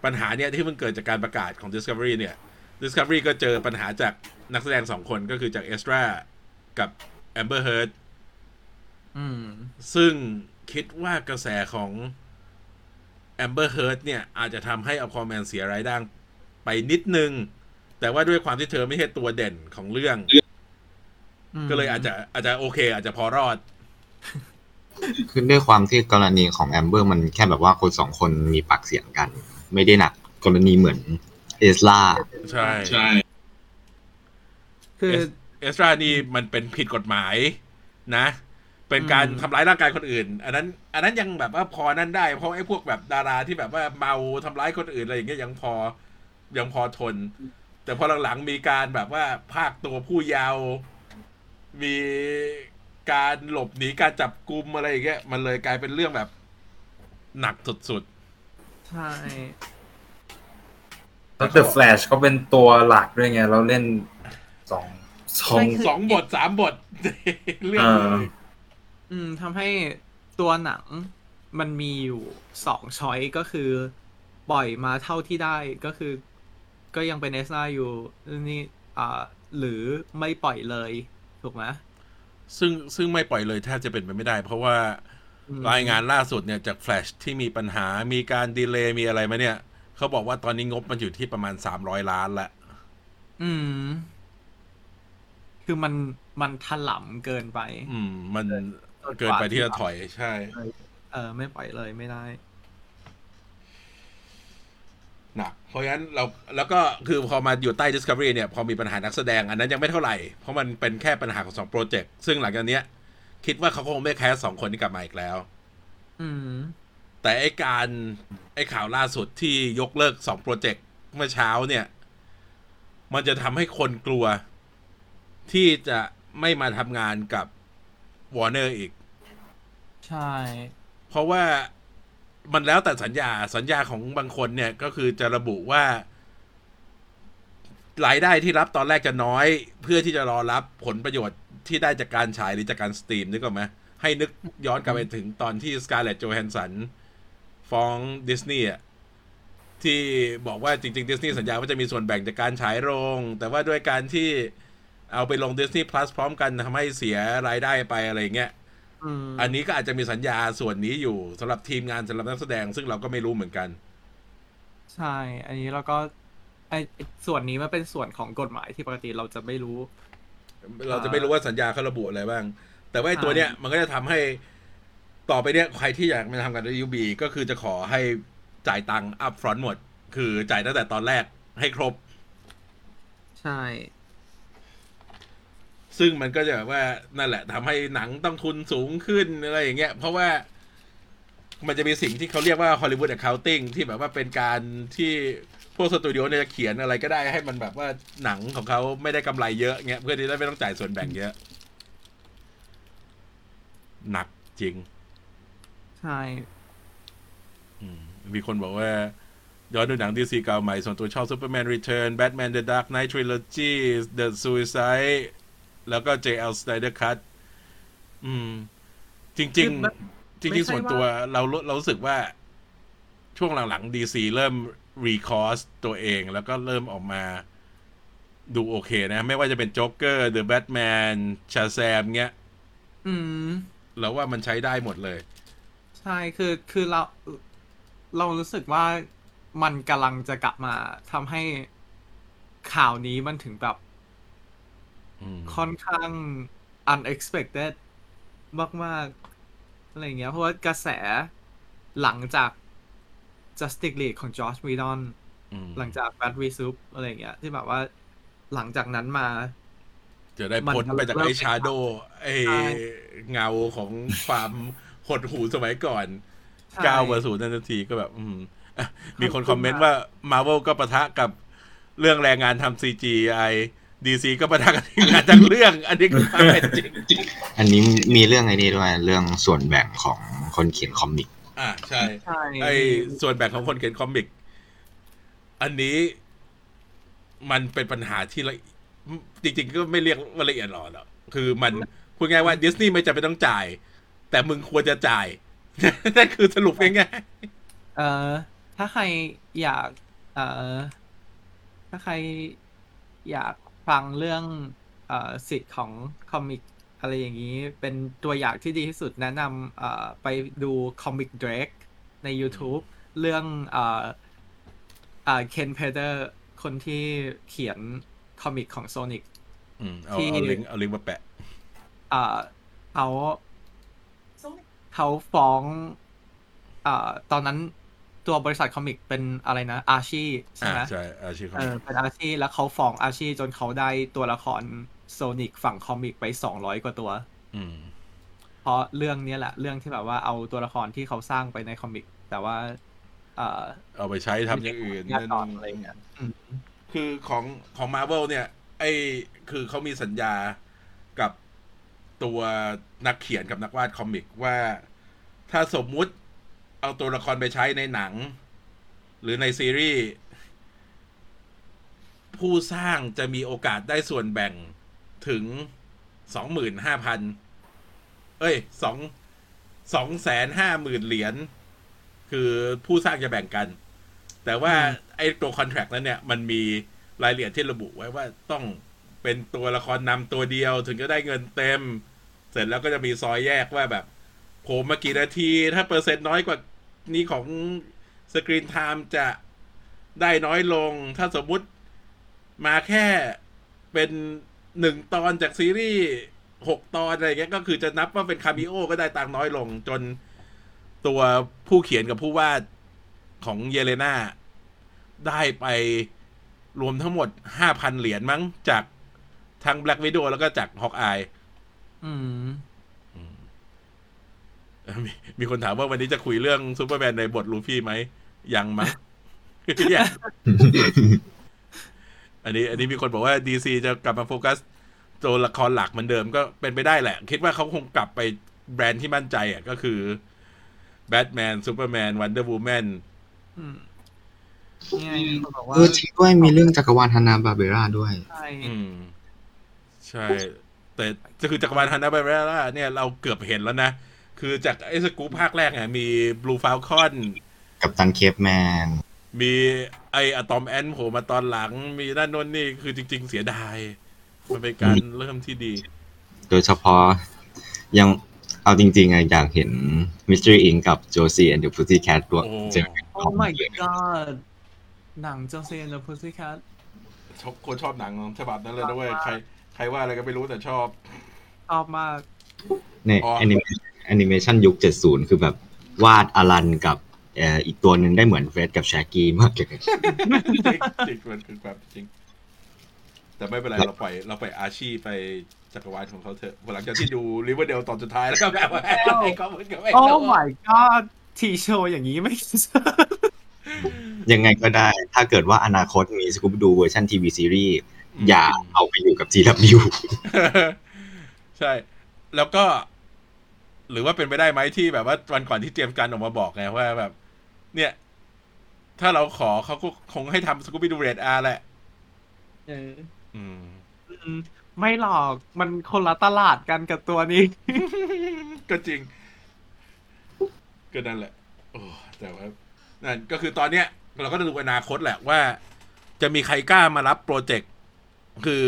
ปัญหาเนี่ยที่มันเกิดจากการประกาศของ Discovery เนี่ย Discovery ก็เจอปัญหาจากนักแสดงสองคนก็คือจากเอสตรากับ Amber Heard อืม ซึ่งคิดว่ากระแสของ Amber Heard เนี่ย อาจจะทำให้อควาแมนเสียรายได้ไปนิดนึง แต่ว่าด้วยความที่เธอไม่ใช่ตัวเด่นของเรื่อง ก็เลยอาจจะอาจจะโอเค อาจจะพอรอด คือด้วยความที่กรณีของแอมเบอร์มันแค่แบบว่าคนสองคนมีปากเสียงกัน ไม่ได้หนักกรณีเหมือนเอสลาใช่ใช่คือเอสตรานี่มันเป็นผิดกฎหมายนะ เป็นการอืมทำร้ายร่างกายคนอื่น อันนั้น อันนั้นยังแบบว่าพอนั่นได้ เพราะไอ้พวกแบบดาราที่แบบว่าเมาทำร้ายคนอื่นอะไรอย่างเงี้ยยังพอยังพอทน แต่พอหลังๆมีการแบบว่าภาคตัวผู้เยาว์มีการหลบหนีการจับกุมอะไรอย่างเงี้ยมันเลยกลายเป็นเรื่องแบบ หนักสุดใช่แล้ว The Flash เขาเป็นตัวหลักด้วยไง เราเล่นสองสองๆสองบทสามบท เรื่องเออเลยอืมทำให้ตัวหนังมันมีอยู่สองช้อยก็คือ ปล่อยมาเท่าที่ได้ก็คือ ก็ยังเป็นเอสนาอยู่นี่อ่าหรือไม่ปล่อยเลย ถูกไหมซึ่งซึ่งไม่ปล่อยเลยแทบจะเป็นไปไม่ได้ เพราะว่าอืมรายงานล่าสุดเนี่ยจาก Flash ที่มีปัญหามีการดีเลย์มีอะไรมาเนี่ย เขาบอกว่าตอนนี้งบมันอยู่ที่ประมาณสามร้อยล้านละอืม คือมันมันถล่ำเกินไป อืม มัน เกินไปที่จะถอยใช่ เออ ไม่ปล่อยเลยไม่ได้หนักเพราะฉะนั้นเราแล้วก็คือพอมาอยู่ใต้ Discovery เนี่ย พอมีปัญหานักแสดงอันนั้นยังไม่เท่าไหร่ เพราะมันเป็นแค่ปัญหาของสองโปรเจกต์ซึ่งหลังจากเนี้ย คิดว่าเขาคงไม่แคสสองคนนี้กลับมาอีกแล้ว อืม แต่ไอการไอข่าวล่าสุดที่ยกเลิกสองโปรเจกต์เมื่อเช้าเนี่ย มันจะทำให้คนกลัว ที่จะไม่มาทำงานกับวอร์เนอร์อีก ใช่ เพราะว่ามันแล้วแต่สัญญาสัญญาของบางคนเนี่ยก็คือจะระบุว่ารายได้ที่รับตอนแรกจะน้อย เพื่อที่จะรอรับผลประโยชน์ที่ได้จากการฉายหรือจากการสตรีมนึกออกไหมให้นึกย้อนกลับไปถึงตอนที่ Scarlett Johanssonฟ้องดิสนีย์ที่บอกว่าจริงๆดิสนีย์สัญญาว่าจะมีส่วนแบ่งจากการฉายโรง แต่ว่าด้วยการที่เอาไปลง Disney Plus พร้อมกันทำให้เสียรายได้ไปอะไรเงี้ย อืมอันนี้ก็อาจจะมีสัญญาส่วนนี้อยู่สำหรับทีมงานสำหรับนักแสดง ซึ่งเราก็ไม่รู้เหมือนกัน ใช่ อันนี้เราก็ไอไอ้ส่วนนี้มันเป็นส่วนของกฎหมายที่ปกติเราจะไม่รู้ เราจะไม่รู้ว่าสัญญาเขาระบุอะไรบ้าง แต่ว่าไอ้ตัวเนี้ยมันก็จะทำให้ต่อไปเนี้ยใครที่อยากมาทำงานใน WB ก็คือจะขอให้จ่ายตังค์ upfront หมด คือจ่ายตั้งแต่ตอนแรกให้ครบ ใช่ ซึ่งมันก็จะแบบว่านั่นแหละทำให้หนังต้องทุนสูงขึ้นอะไรอย่างเงี้ย เพราะว่ามันจะมีสิ่งที่เขาเรียกว่า Hollywood Accounting ที่แบบว่าเป็นการที่พวกสตูดิโอเนี่ยจะเขียนอะไรก็ได้ให้มันแบบว่าหนังของเขาไม่ได้กำไรเยอะเงี้ยเพื่อที่จะไม่ต้องจ่ายส่วนแบ่งเยอะ หนักจริง ใช่อืมมีคนบอกว่าย้อนดูหนังดีซีเก่าใหม่ส่วนตัวชอบ Superman Return Batman The Dark Knight Trilogy The Suicide แล้ วก็ JL Snyder Cut อืม จริงคือมันๆจไม่ริงใช่ๆส่วนว่าตัวเราเรารู้สึกว่า ช่วงหลังๆ DC เริ่มรีคอสตัวเองแล้วก็เริ่มออกมาดูโอเคนะ ไม่ว่าจะเป็น Joker The Batman Shazam เงี้ย อืมแล้วว่ามันใช้ได้หมดเลย ใช่คือคือเรา เรารู้สึกว่ามันกำลังจะกลับมาทำให้ข่าวนี้มันถึงแบบอืม ค่อนข้าง unexpected มาก ๆ อะไรอย่างเงี้ย เพราะว่ากระแสหลังจาก Justice League ของ Josh Whedon อืมหลังจาก Bad r e s o u p อะไรอย่างเงี้ย ที่แบบว่าหลังจากนั้นมาจะได้มันพ้นไปจากเริ่มไอ้ชาโดไอ้ใช่เงาของความหดหูสมัยก่อนใช่ก้าวมาสู่นันททีก็แบบ อืมอะมีคนขอบคุณคอมเมนต์มากว่ามาเวลก็ปะทะกับเรื่องแรงงานทำ CGI DC ก็ปะทะกับทีมงานทั้งเรื่อง อันนี้คือความเป็นจริงอันนี้มีเรื่องไอ้นี่ด้วยเรื่องส่วนแบ่งของคนเขียนคอมิก อ่าใช่ใช่ไอ้ส่วนแบ่งของคนเขียนคอมิก อันนี้มันเป็นปัญหาที่ละจริง ๆ ก็ไม่เรียกว่าละเอียดอ่อนหรอกคือมันพูดง่ายๆว่าดิสนีย์ไม่จำเป็นต้องจ่าย แต่มึงควรจะจ่ายนั่นคือสรุปง่ายเอ่อถ้าใครอยาก เอ่อถ้าใครอยาก ฟังเรื่องเอ่อสิทธิ์ของ comic อะไรอย่างนี้ เป็นตัวอย่างที่ดีที่สุดแนะนำเอ่อไปดู Comic Drake ใน YouTube เรื่องเอ่อเอ่อ Ken Penders คนที่เขียน comic ของ Sonicๆอืมเอาที่เอาลิงก์เอาลิงก์มาแปะเอ่อเขาเขาฟ้องเอ่อตอนนั้น ตัวบริษัทคอมิกเป็นอะไรนะ อาชีใช่อ่าไหมใช่อาชีพเออเป็นอาชีแล้วเขาฟ้องอาชีจนเขาได้ตัวละครโซนิกฝั่งคอมิกไปสองร้อยกว่าตัว อืมเพราะเรื่องเนี้ยแหละ เรื่องที่แบบว่าเอาตัวละครที่เขาสร้างไปในคอมิก แต่ว่า เอ่อเอาไปใช้ทำอย่างอื่นงานตอนอะไรเงี้ยอืมคือของของมา r v เวลเนี่ย ไอ้คือเขามีสัญญากับตัวนักเขียนกับนักวาดคอมิกว่า ถ้าสมมุติ เอาตัวละครไปใช้ในหนัง หรือในซีรีส์ ผู้สร้างจะมีโอกาสได้ส่วนแบ่งถึงสองหมื่นห้าพันเอ้ยสองสองแสนห้าหมื่นเหรียญคือผู้สร้างจะแบ่งกัน แต่ว่าไอ้ตัวคอนแท c t นั้นเนี่ย มันมีรายละเอียดที่ระบุไว้ว่าต้องเป็นตัวละครนำตัวเดียวถึงจะได้เงินเต็ม เสร็จแล้วก็จะมีซอยแยกว่าแบบโผมมากี่นาที ถ้าเปอร์เซ็นต์น้อยกว่า นี้ของ screen time จะได้น้อยลง ถ้าสมมุติมาแค่เป็นหนึ่งตอนจากซีรีส์หกตอนอะไรเงี้ยก็คือจะนับว่าเป็น cameo ก็ได้ตังน้อยลง จนตัวผู้เขียนกับผู้วาดของเยเลนาได้ไปรวมทั้งหมดห้าพันเหรียญมั้งจากทั้ง Black Widow แล้วก็จาก Hawkeye อืม มีมีคนถามว่าวันนี้จะคุยเรื่องซูเปอร์แมนในบทลูฟี่ไหม ยังมั้งเนี่ยอันนี้ อันนี้มีคนบอกว่า DC จะกลับมาโฟกัสตัวละครหลักเหมือนเดิมก็เป็นไปได้แหละ คิดว่าเขาคงกลับไปแบรนด์ที่มั่นใจอะก็คือแบทแมนซูเปอร์แมนวันเดอร์วูแมนอืมนี่ไงมีคนบอกว่าเออจริงด้วยมีเรื่องจักรวาล Hanna-Barbera ด้วย ใช่อืมใช่ แต่จะคือจักรวาล Hanna-Barbera เนี่ยเราเกือบเห็นแล้วนะ คือจากไอ้สกู๊ปภาคแรกเนี่ยมี Blue Falcon Captain Caveman มีไอ้ Atom Ant โผล่มาตอนหลัง มีนั่นนนนี่คือจริง ๆ เสียดาย มันเป็นการเริ่มที่ดี โดยเฉพาะยังเอาจริงๆอะอยากเห็น Mystery Inc กับ Josie and the Pussycat ตัวโอ้เจอกันโอ้ my god หนัง Josie and the Pussycat ชอบคนชอบหนังฉบับนั้นเลยนะเว้ยใครใครว่าอะไรก็ไม่รู้แต่ชอบชอบมากในอ๋อแอนิเม แอนิเมชันยุค 70 คือแบบวาดอลันกับเอ่ออีกตัวหนึ่งได้เหมือนเฟรดกับแชกกี้มากเลยจริงจริงมันคือความจริง แต่ไม่เป็นไร เราปล่อยเราปล่อยอาชีพไปจักรวาลของเขาเถอะหลังจากที่ดูริเวอร์เดลตอนสุดท้ายแล้วก็แบบว่าไอ้ก็มันก็ไม่โอ้รู้ my god ทีโชว์อย่างนี้ไม่ยังไงก็ได้ ถ้าเกิดว่าอนาคตมีสกู b ดูเวอร์ชันทีวีซีรีส์อย่าเอาไปอยู่กับ GW ใช่ แล้วก็ หรือว่าเป็นไปได้ไหมที่แบบว่าวันก่อนที่เตรียมการออกมาบอกไงว่าแบบ เนี่ย ถ้าเราขอเขาก็คงให้ทำสกูบี้ดูเรดอาร์แหละเอออืมอืมไม่หรอกมันคนละตลาดกันกับตัวนี้ ก็จริง ก็นั่นแหละ โอ้แต่ว่านั่นก็คือตอนเนี้ย เราก็จะดูอนาคตแหละว่า จะมีใครกล้ามารับโปรเจกต์คือ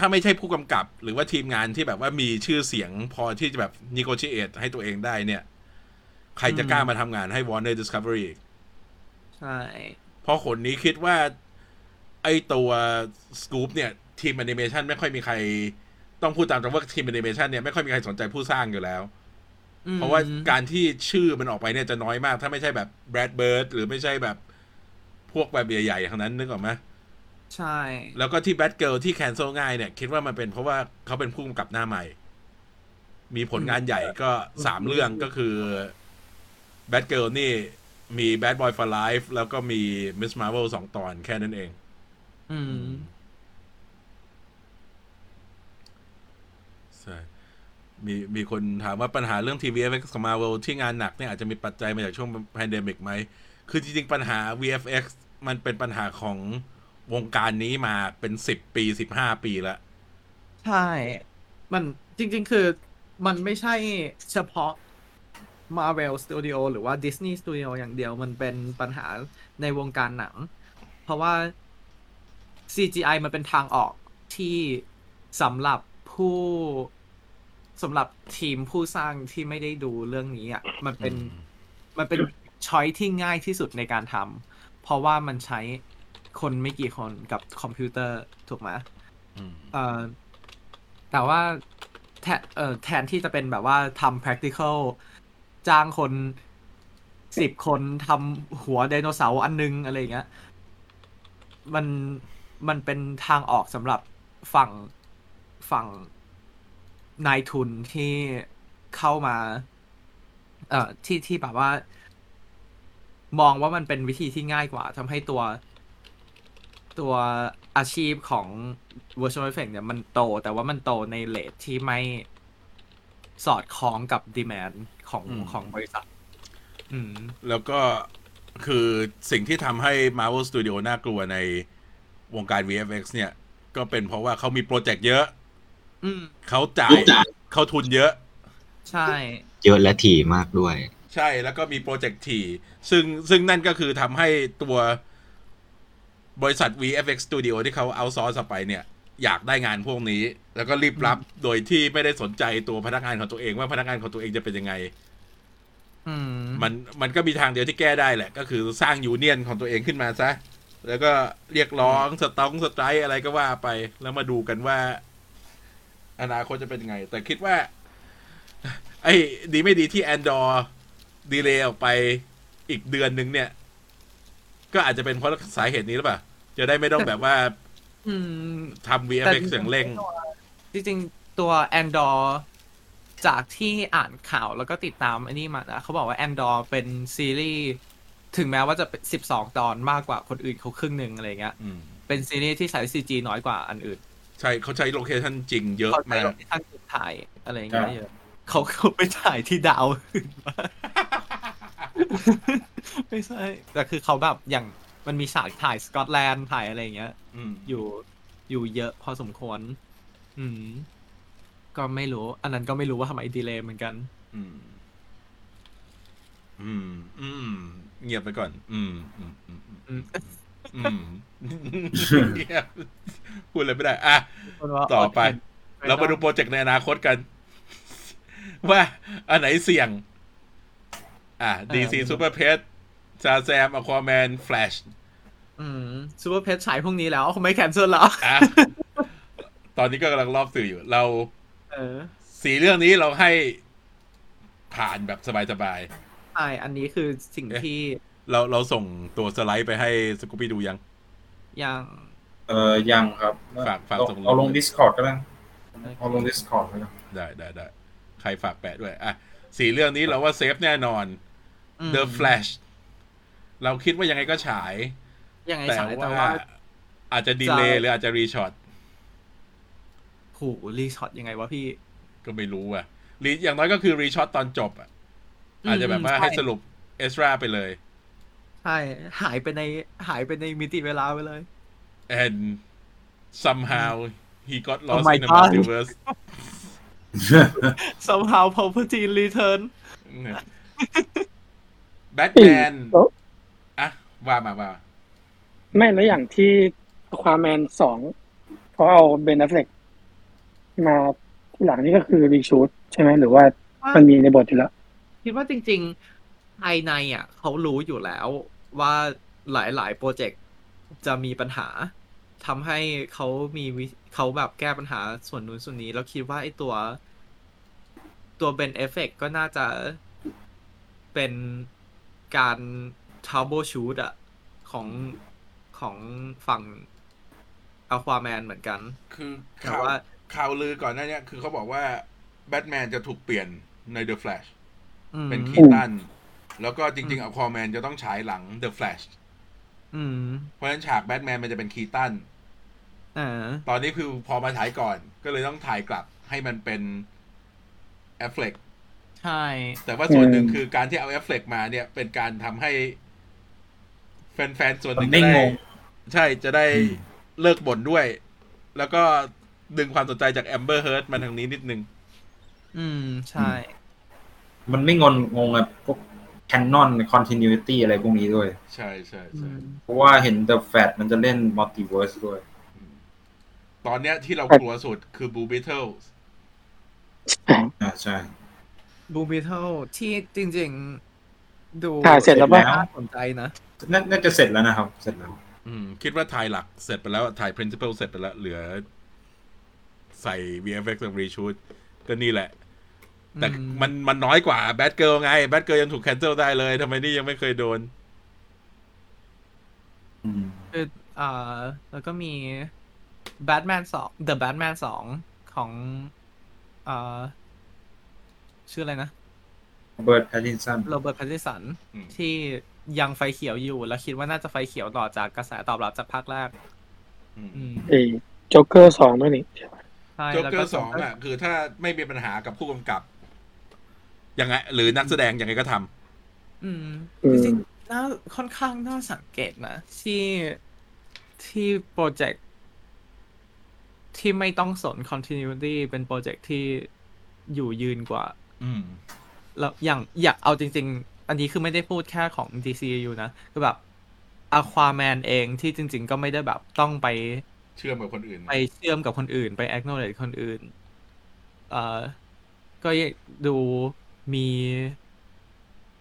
ถ้าไม่ใช่ผู้กำกับ หรือว่าทีมงานที่แบบว่ามีชื่อเสียงพอที่จะแบบนิโกชิเอตให้ตัวเองได้เนี่ย ใครจะกล้ามาทำงานให้ Warner Discovery อีกใช่เพราะคนนี้คิดว่า ไอตัวสกู๊ปเนี่ยทีมแอนิเมชันไม่ค่อยมีใคร ต้องพูดตามตรงว่าทีมแอนิเมชันเนี่ยไม่ค่อยมีใครสนใจผู้สร้างอยู่แล้วอืมเพราะว่าการที่ชื่อมันออกไปเนี่ยจะน้อยมาก ถ้าไม่ใช่แบบ Brad Bird หรือไม่ใช่แบบพวกแบบใหญ่ๆทั้งนั้นนึกออกไหม ใช่ แล้วก็ที่ Batgirl ที่ cancel ง่ายเนี่ยคิดว่ามันเป็นเพราะว่าเขาเป็นผู้กำกับหน้าใหม่ มีผลงานใหญ่ก็สามเรื่องก็คือ Batgirl นี่มี Bad Boy for Life แล้วก็มี Miss Marvel สองตอนแค่นั้นเอง อืมใช่มีมีคนถามว่าปัญหาเรื่องทีวี FX ของ Marvel ที่งานหนักเนี่ยอาจจะมีปัจจัยมาจากช่วง pandemic ไหม คือจริง ๆ ปัญหา VFX มันเป็นปัญหาของ วงการนี้มาเป็นสิบปีสิบห้าปีแล้ว ใช่ มันจริง ๆ คือมันไม่ใช่เฉพาะ Marvel Studio หรือว่า Disney Studio อย่างเดียวมันเป็นปัญหาในวงการหนัง เพราะว่า CGI มันเป็นทางออกที่สำหรับผู้สำหรับทีมผู้สร้างที่ไม่ได้ดูเรื่องนี้อะมันเป็นมันเป็นช้อยที่ง่ายที่สุดในการทำเพราะว่ามันใช้ คนไม่กี่คนกับคอมพิวเตอร์ถูกไหมอืมเอ่อแต่ว่าแทนเอ่อแทนที่จะเป็นแบบว่าทำ practical จ้างคนสิบคนทำหัวไดโนเสาร์อันนึงอะไรอย่างเงี้ย มันมันเป็นทางออกสำหรับฝั่งฝั่งนายทุนที่เข้ามา เอ่อที่ที่แบบว่า มองว่ามันเป็นวิธีที่ง่ายกว่าทำให้ตัว ตัวอาชีพของ virtual effect เนี่ยมันโต แต่ว่ามันโตในเลทที่ไม่สอดคล้องกับ demand ของอืมของบริษัทอืมแล้วก็คือสิ่งที่ทำให้ Marvel Studio น่ากลัวในวงการ VFX เนี่ย ก็เป็นเพราะว่าเขามีโปรเจกต์เยอะอืมเขาจ่ายเขาทุนเยอะ ใช่ เยอะและถี่มากด้วย ใช่แล้วก็มีโปรเจกต์ถี่ ซึ่งซึ่งนั่นก็คือทำให้ตัว บริษัท VFX Studio ที่เขา outsource ไปเนี่ย อยากได้งานพวกนี้ แล้วก็รีบรับโดยที่ไม่ได้สนใจตัวพนักงานของตัวเองว่าพนักงานของตัวเองจะเป็นยังไงอืมมันมันก็มีทางเดียวที่แก้ได้แหละ ก็คือสร้าง union ของตัวเองขึ้นมาซะ แล้วก็เรียกร้อง strike อะไรก็ว่าไป แล้วมาดูกันว่า อนาคตจะเป็นยังไง แต่คิดว่า ไอ้ดีไม่ดีที่แอนดอร์ดีเลย์ออกไปอีกเดือนหนึ่งเนี่ย ก็อาจจะเป็นเพราะสาเหตุนี้หรือเปล่า จะได้ไม่ต้องแบบว่าอืมทำ VFX เสียงเร่ง จริงๆ ตัว Andor จากที่อ่านข่าวแล้วก็ติดตามอันนี้มานะเขาบอกว่า Andor เป็นซีรีส์ ถึงแม้ว่าจะเป็นสิบสองตอนมากกว่าคนอื่นเขาครึ่งหนึ่งอะไรเงี้ยอืมเป็นซีรีส์ที่ใช้ CG น้อยกว่าอันอื่น ใช่เขาใช้ location จริงเยอะเขาใช้มาก location ถ่ายอะไรอย่างเงี้ยเยอะเขาเขาไปถ่ายที่ดาวอื่นมาไม่ใช่แต่คือเขาแบบอย่าง มันมีฉากถ่ายสกอตแลนด์ถ่ายอะไรอย่างเงี้ย อืมอยู่อยู่เยอะพอสมควร อืม ก็ไม่รู้ อันนั้นก็ไม่รู้ว่าทำไม delay เหมือนกัน อืม อืม อืม เงียบไปก่อน อืม อืม อืม อืมอืมอืมเงียบพูดอะไรไม่ได้ อะ ต่อไป เรามาดูโปรเจกต์ในอนาคตกัน ว่า อันไหนเสี่ยง อะ DC Super Pet Shazam Aquaman Flashอืม Super Pets ฉายพรุ่งนี้แล้วคงไม่ cancel แล้วอะตอนนี้ก็กำลังรอบสื่ออยู่ เราเออสี่เรื่องนี้เราให้ผ่านแบบสบายใช่อันนี้คือสิ่งเอ๊ะที่ๆเราเราส่งตัวสไลด์ไปให้สกูปี้ดูยัง ยัง เออยังครับ ฝากฝากเอส่งเอาลงลง Discord ก็ได้เอาลง Discord ก็ได้ได้ได้ได้ใครฝากแปะด้วย อะ สี่เรื่องนี้เราว่า safe แน่นอนอืม The Flash เราคิดว่ายังไงก็ฉาย ยังไงแต่ฉายแต่ว่าว่า อาจจะดีเลย์จะหรืออาจจะ reshootโห reshoot ยังไงวะพี่ ก็ไม่รู้อะรีอย่างน้อยก็คือ reshoot ตอนจบอะอืมอาจจะแบบว่าใช่ให้สรุป Ezra ไปเลยใช่หายไปในหายไปในมิติเวลาไปเลย and somehow he got lost my in the God multiverse somehow property return แบทแมนแล้ วอะว่ามาว่า ไม่แล้วอย่างที่ความแมนสองเขาเอาเบน a ฟเฟกมาที่หลังนี่ก็คือ reshoot ใช่ไหมหรือว่ามันมีในบทอยู่แล้ว คิดว่าจริงๆภายในอะเขารู้อยู่แล้วว่าหลายๆโปรเจกต์จะมีปัญหาทำให้เขามีวิเขาแบบแก้ปัญหาส่วนนู้นส่วนนี้ แล้วคิดว่าไอ้ตัว ตัว Ben Affleck ก็น่าจะเป็นการ ท o เบิลชูดอะของของฝั่งอควาแมนเหมือนกัน คือแต่ข่าวว่าข่าวลือก่อนหน้าเนี้ยคือเขาบอกว่าแบทแมนจะถูกเปลี่ยนใน The Flash อืมเป็นคีตัน แล้วก็จริงๆอควาแมนจะต้องฉายหลัง The Flash อืมเพราะฉะนั้นฉากแบทแมนมันจะเป็นคีตันอ่าตอนนี้คือพอมาถ่ายก่อน ก็เลยต้องถ่ายกลับให้มันเป็นแอฟเฟลกใช่ แต่ว่าส่วนหนึ่งอืมคือการที่เอาแอฟเฟลกมาเนี่ย เป็นการทำให้ แฟนๆส่วนหนึ่งไม่จะได้งงใช่จะได้อืมเลิกบ่นด้วย แล้วก็ดึงความสนใจจาก Amber Heard มาทางนี้นิดนึง อืม ใช่ มันไม่งงงงอะพวก canon continuity อะไรพวกนี้ด้วย ใช่ใช่อืมใช่เพราะว่าเห็น The Flash มันจะเล่น multiverse ด้วย ตอนเนี้ยที่เรากลัวสุดคือ Blue Beetle อ่าใช่ Blue Beetle ที่จริง ๆ ดูถ่ายเสร็จแล้วปะน่าสนใจนะ น่าน่าจะเสร็จแล้วนะครับ เสร็จแล้ว อืม คิดว่าถ่ายหลักเสร็จไปแล้วถ่าย principal เสร็จไปแล้ว เหลือ ใส่ VFX กับ reshoot ก็นี่แหละ แต่อืมมันมันน้อยกว่า Batgirl ไง Batgirl ยังถูก cancel ได้เลยทำไมนี่ยังไม่เคยโดนอืมคืออ่าแล้วก็มี Batman สอง The Batman สองของอ่าชื่ออะไรนะเบิร์ต Pattinson โรเบิร์ต Pattinson อืมที่ ยังไฟเขียวอยู่ แล้วคิดว่าน่าจะไฟเขียวต่อจากกระแสตอบรับจากภาคแรกอืมอืมเอโจ๊กเกอร์สองด้วยนี่ใช่โจ๊กแล้วก็ร์สองอะ คือถ้าไม่มีปัญหากับผู้กำกับยังไง หรือนักแสดงยังไงก็ทำอืมอืจมริงๆน่าค่อนข้างน่าสังเกตนะที่ที่โปรเจกต์ที่ไม่ต้องสน continuity เป็นโปรเจกต์ที่อยู่ยืนกว่าอืม แล้วอย่างอยากเอาจริงๆ อันนี้คือไม่ได้พูดแค่ของ DCU นะคือแบบ Aquaman เองที่จริง ๆ ก็ไม่ได้แบบต้องไปเชื่อมกับคนอื่น ไปเชื่อมกับคนอื่น ไป acknowledge คนอื่น เอ่อ ก็ดูมี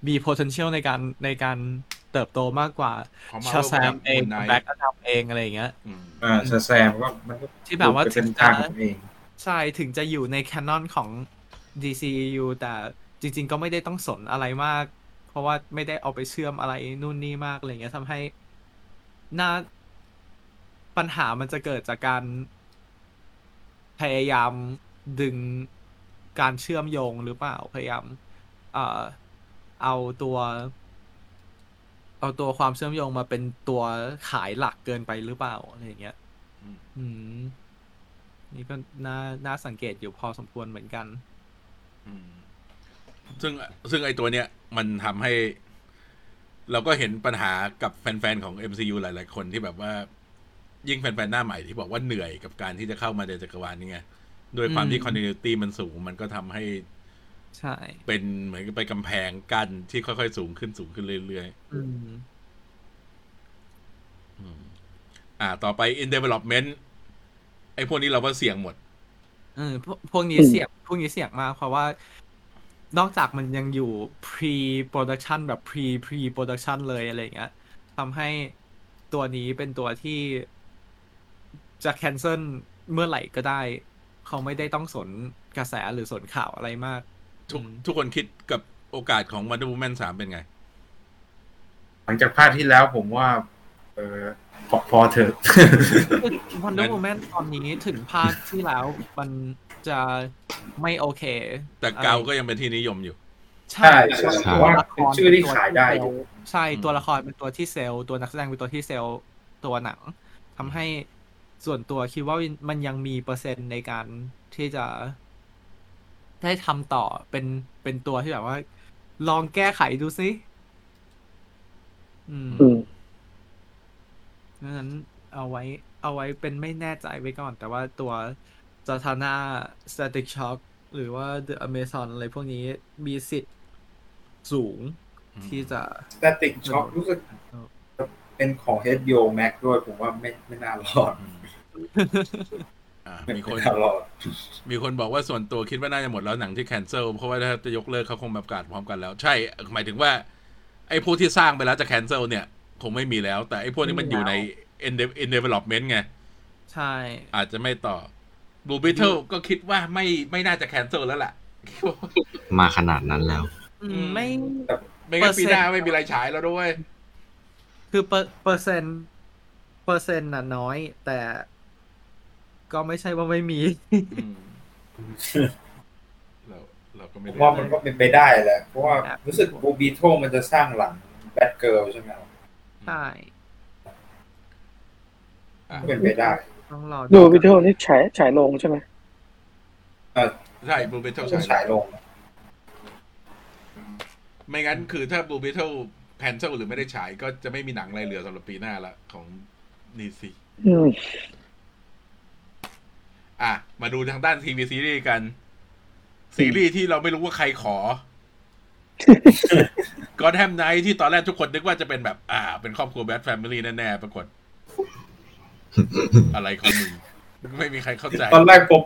มี potential ในการในการเติบโตมากกว่าของ Marvel ชาแซมเอง Moon Knight แบ็กก็ทำเองอะไรอย่างเงี้ยอืมอ่าแซแซมว่ามันก็ที่แบบว่าไปเป็นถึงจะทางของตัวเองใช่ถึงจะอยู่ในแคนนอนของ DCU แต่จริง ๆ ก็ไม่ได้ต้องสนอะไรมากเพ ราะว่าไม่ได้เอาไปเชื่อมอะไรนู่นนี่มากอะไรเงี้ยทำให้น่าปัญหามันจะเกิดจากการพยายามดึงการเชื่อมโยงหรือเปล่าพยายามเอ่อเอาตัว เอาตัวความเชื่อมโยงมาเป็นตัวขายหลักเกินไปหรือเปล่าอะไรอย่างเงี้ยอืมอืมนี่ก็น่าน่าสังเกตอยู่พอสมควรเหมือนกัน อืม ซึ่งซึ่งไอตัวเนี้ยมันทำให้ เราก็เห็นปัญหากับแฟน ๆ ของ MCU หลาย ๆ คนที่แบบว่า ยิ่งแฟน ๆ หน้าใหม่ที่บอกว่าเหนื่อยกับการที่จะเข้ามาในจักรวาลนี้ไงด้วยความที่อืม continuity มันสูงมันก็ทำให้ใช่ เป็นเหมือนกับไปกำแพงกั้นที่ค่อยๆ สูงขึ้นสูงขึ้นเรื่อยอืมๆอืมอ่า ต่อไป in development ไอ้พวกนี้เราก็เสี่ยงหมด เออพวกพวกนี้เสี่ยงพวกนี้เสี่ยงมากเพราะว่า นอกจากมันยังอยู่ pre production แบบ pre pre production เลยอะไรอย่างเงี้ยทำให้ตัวนี้เป็นตัวที่จะ cancel เมื่อไหร่ก็ได้ เขาไม่ได้ต้องสนกระแสหรือสนข่าวอะไรมาก ทุกอืมทุกคนคิดกับโอกาสของ Wonder Woman 3 เป็นไง หลังจากภาคที่แล้วผมว่า เออพอพอเถอะ Wonder Womanตอนนี้ถึงภาคที่แล้วมัน จะไม่โอเค แต่ Gal ก็ยังเป็นที่นิยมอยู่ ใช่ใช่ใช่เพราะว่าเป็นชื่อที่ขายได้อยู่ใช่อืมตัวละครเป็นตัวที่เซลล์ตัวนักแสดงเป็นตัวที่เซลล์ตัวหนังทำให้ส่วนตัวคิดว่ามันยังมีเปอร์เซ็นต์ในการที่จะ ได้ทำต่อเป็นเป็นตัวที่แบบว่า ลองแก้ไขดูซิอืมอืมดังนั้นเอาไว้ เอาไว้เป็นไม่แน่ใจไว้ก่อน แต่ว่าตัว z a t a n a Static Shock หรือว่า The Amazon อะไรพวกนี้มีสิทธิ์สูงอืมที่จะ Static Shock รู้สึกจะเป็นของ HBO Max ด้วยผมว่าไม่ไม่น่ารอดอ่าไม่มีคนน่ารอดมีคนบอกว่าส่วนตัวคิดว่าน่าจะหมดแล้วหนังที่ cancel เพราะว่าถ้าจะยกเลิกเขาคงแบบประกาศพร้อมกันแล้ว ใช่ หมายถึงว่า ไอ้พวกที่สร้างไปแล้วจะ cancel เนี่ย คงไม่มีแล้ว แต่ไอ้พวกนี้มันอยู่ใน in de- in development ไง ใช่ อาจจะไม่ต่อ Blue Beetle ก็คิดว่าไม่ไม่น่าจะ cancel แล้วล่ะ มาขนาดนั้นแล้วอืมไม่ไม่งั้นปีหน้าเปอร์เซ็นต์ไม่มีอะไรฉายแล้วด้วย คือเปอร์เปอร์เซ็นต์เปอร์เซ็นต์น่ะน้อย แต่ก็ไม่ใช่ว่าไม่มีอืมเราเราก็ไม่ผมได้ว่ามันก็เป็นไปได้แหละ เพราะว่าครับรู้สึก Blue Beetle มันจะสร้างหลังBatgirl ใช่ไหมครับใช่อะก็เป็นไปได้ ต้องรอดู Blue Beetle นี่ฉายฉายโรงใช่ไหมใช่ Blue Beetle ต้องฉาฉายยแล้วฉายโรง ไม่งั้นคือถ้า Blue Beetle cancel หรือไม่ได้ฉายก็จะไม่มีหนังอะไรเหลือสำหรับปีหน้าละของ DC อืมอะ มาดูทางด้านทีวีซีรีส์กัน ซีรีส์ที่เราไม่รู้ว่าใครขอ Gotham Knights ที่ตอนแรกทุกคนนึกว่าจะเป็นแบบ อ่า เป็นครอบครัว Bat Family แน่ๆ ปรากฏ อะไรของมึงไม่มีใครเข้าใจ ตอนแรกผม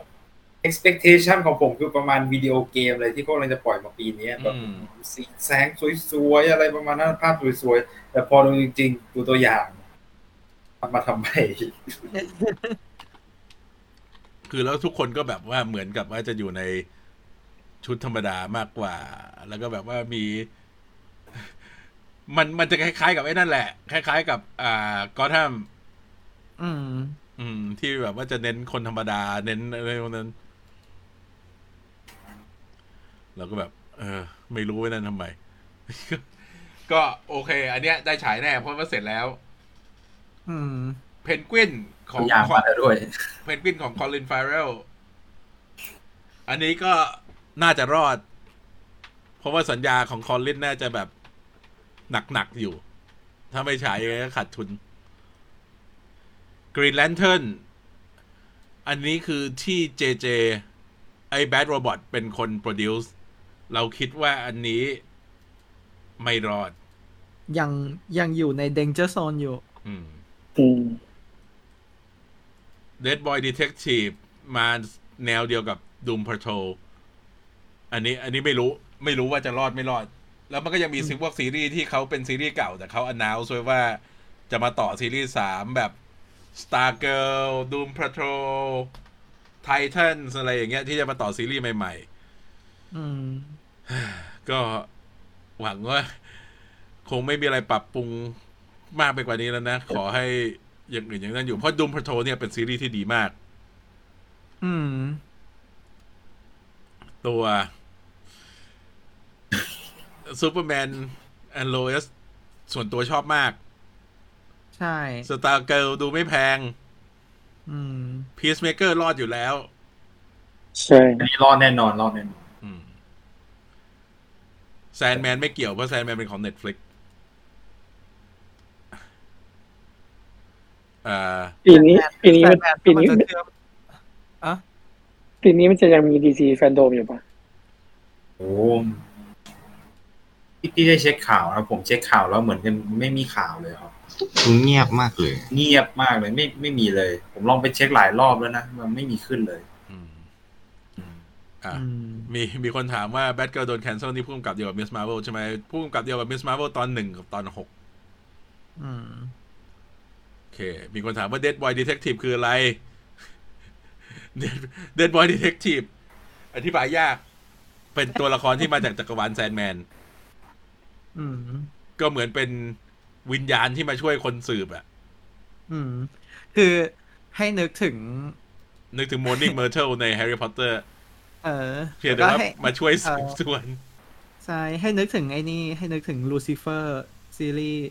expectation ของผมคือประมาณวิดีโอเกมอะไรที่พวกเราจะปล่อยมาปีนี้แบบอืมสีแสงสวยๆ อะไรประมาณนั้นภาพสวยๆ แต่พอดูจริงๆ ดูตัวอย่างทำมาทำไม คือแล้วทุกคนก็แบบว่าเหมือนกับว่าจะอยู่ในชุดธรรมดามากกว่า แล้วก็แบบว่ามี มันมันจะคล้ายๆกับไอ้นั่นแหละ คล้าย ๆ กับ อ่ากอทัม อืม อืม ที่แบบว่าจะเน้นคนธรรมดา เน้นอะไรพวกนั้นเราก็แบบ เออ ไม่รู้ว่านั่นทำไม ก็โอเค อันเนี้ยได้ฉายแน่เพราะว่าเสร็จแล้ว อืม เพนกวินของตัวอย่างมาแล้วด้วย เพนกวินของคอลินฟาเรล อันนี้ก็น่าจะรอด เพราะว่าสัญญาของคอลินน่าจะแบบหนักๆอยู่ ถ้าไม่ฉายยังไงก็ขาดทุน Green Lantern อันนี้คือที่ JJ ไอ้ Bad Robot เป็นคน produce เราคิดว่าอันนี้ไม่รอด ยังยังอยู่ใน danger zone อยู่อืมอืม Dead Boy Detective มาแนวเดียวกับ Doom Patrol อันนี้ อันนี้ไม่รู้ ไม่รู้ว่าจะรอดไม่รอด แล้วมันก็ยังมีซีพวกซีรีส์ที่เขาเป็นซีรีส์เก่า แต่เขา announce ไว้ว่าจะมาต่อซีรีส์สามแบบ Star Girl Doom Patrol Titans อะไรอย่างเงี้ย ที่จะมาต่อซีรีส์ใหม่อืมๆก็หวังว่า คงไม่มีอะไรปรับปรุงมากไปกว่านี้แล้วนะ ขอให้อย่างอื่นอย่างนั้นอยู่ เพราะ Doom Patrol เนี่ยเป็นซีรีส์ที่ดีมาก อืม ตัว Superman and Lois ส่วนตัวชอบมาก ใช่ Stargirl ดูไม่แพง อืมPeacemaker รอดอยู่แล้ว ใช่อันนี้รอดแน่นอนรอดแน่นอน Sandman ไม่เกี่ยวเพราะ Sandman เป็นของ Netflix อ่าปีนี้ปีนี้มันแต่ปีนี้มัจะเชื่อมอะปีนี้มันจะยังมี DC FanDome อยู่ปะโอ้พี่พี่ได้เช็คข่าวนะผมเช็คข่าวแล้วเหมือนกันไม่มีข่าวเลยครับ คือเงียบมากเลย เงียบมากเลย ไม่ไม่มีเลย ผมลองไปเช็คหลายรอบแล้วนะ มันไม่มีขึ้นเลยอืมอืมอะอืมมีมีคนถามว่าแบทเกิลโดนแคนเซิลนี่ผู้กำกับเดียวกับ Ms. Marvel ใช่ไหมพุ่มกับเดียวกับมิสมา r v ว l ตอนหนึ่งกับตอนหกอืมโอเค มีคนถามว่า Dead Boy Detective คืออะไร Dead Dead Boy Detective อธิบายยาก เป็นตัวละครที่มาจากจักรวาล Sandmanอืมก็เหมือนเป็น วิญญาณที่มาช่วยคนสืบอะอืม คือให้นึกถึง นึกถึง Moaning Myrtle ใน Harry Potter เออ เพียงแต่ว่าล้ให้มาช่วยสืบเออสวน ใช่ ให้นึกถึงไอ้นี่ ให้นึกถึง Lucifer ซีรีส์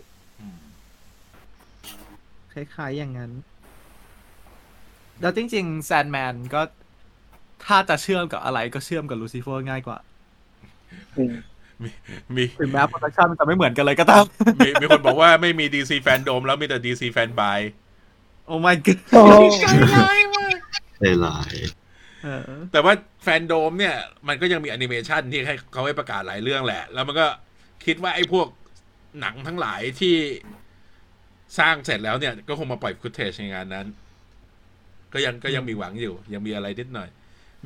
คล้ายๆอย่างนั้น แล้วจริงๆ Sandman ก็ถ้าจะเชื่อมกับอะไรก็เชื่อมกับ Lucifer ง่ายกว่าอื มมีมีถึงแม้ production มันจะไม่เหมือนกันเลยก็ตาม มีมีคนบอกว่าไม่มี DC Fan Dome แล้วมีแต่ DC Fan Bye โอ้ my god โอ้ได้หลายเออแต่ว่า FanDome เนี่ย มันก็ยังมีแอนิเมชันที่ให้เขาให้ประกาศหลายเรื่องแหละ แล้วมันก็คิดว่าไอ้พวกหนังทั้งหลายที่สร้างเสร็จแล้วเนี่ย ก็คงมาปล่อย footage ในงานนั้น ก็ยังก็ยังมีหวังอยู่ ยังมีอะไรนิดหน่อย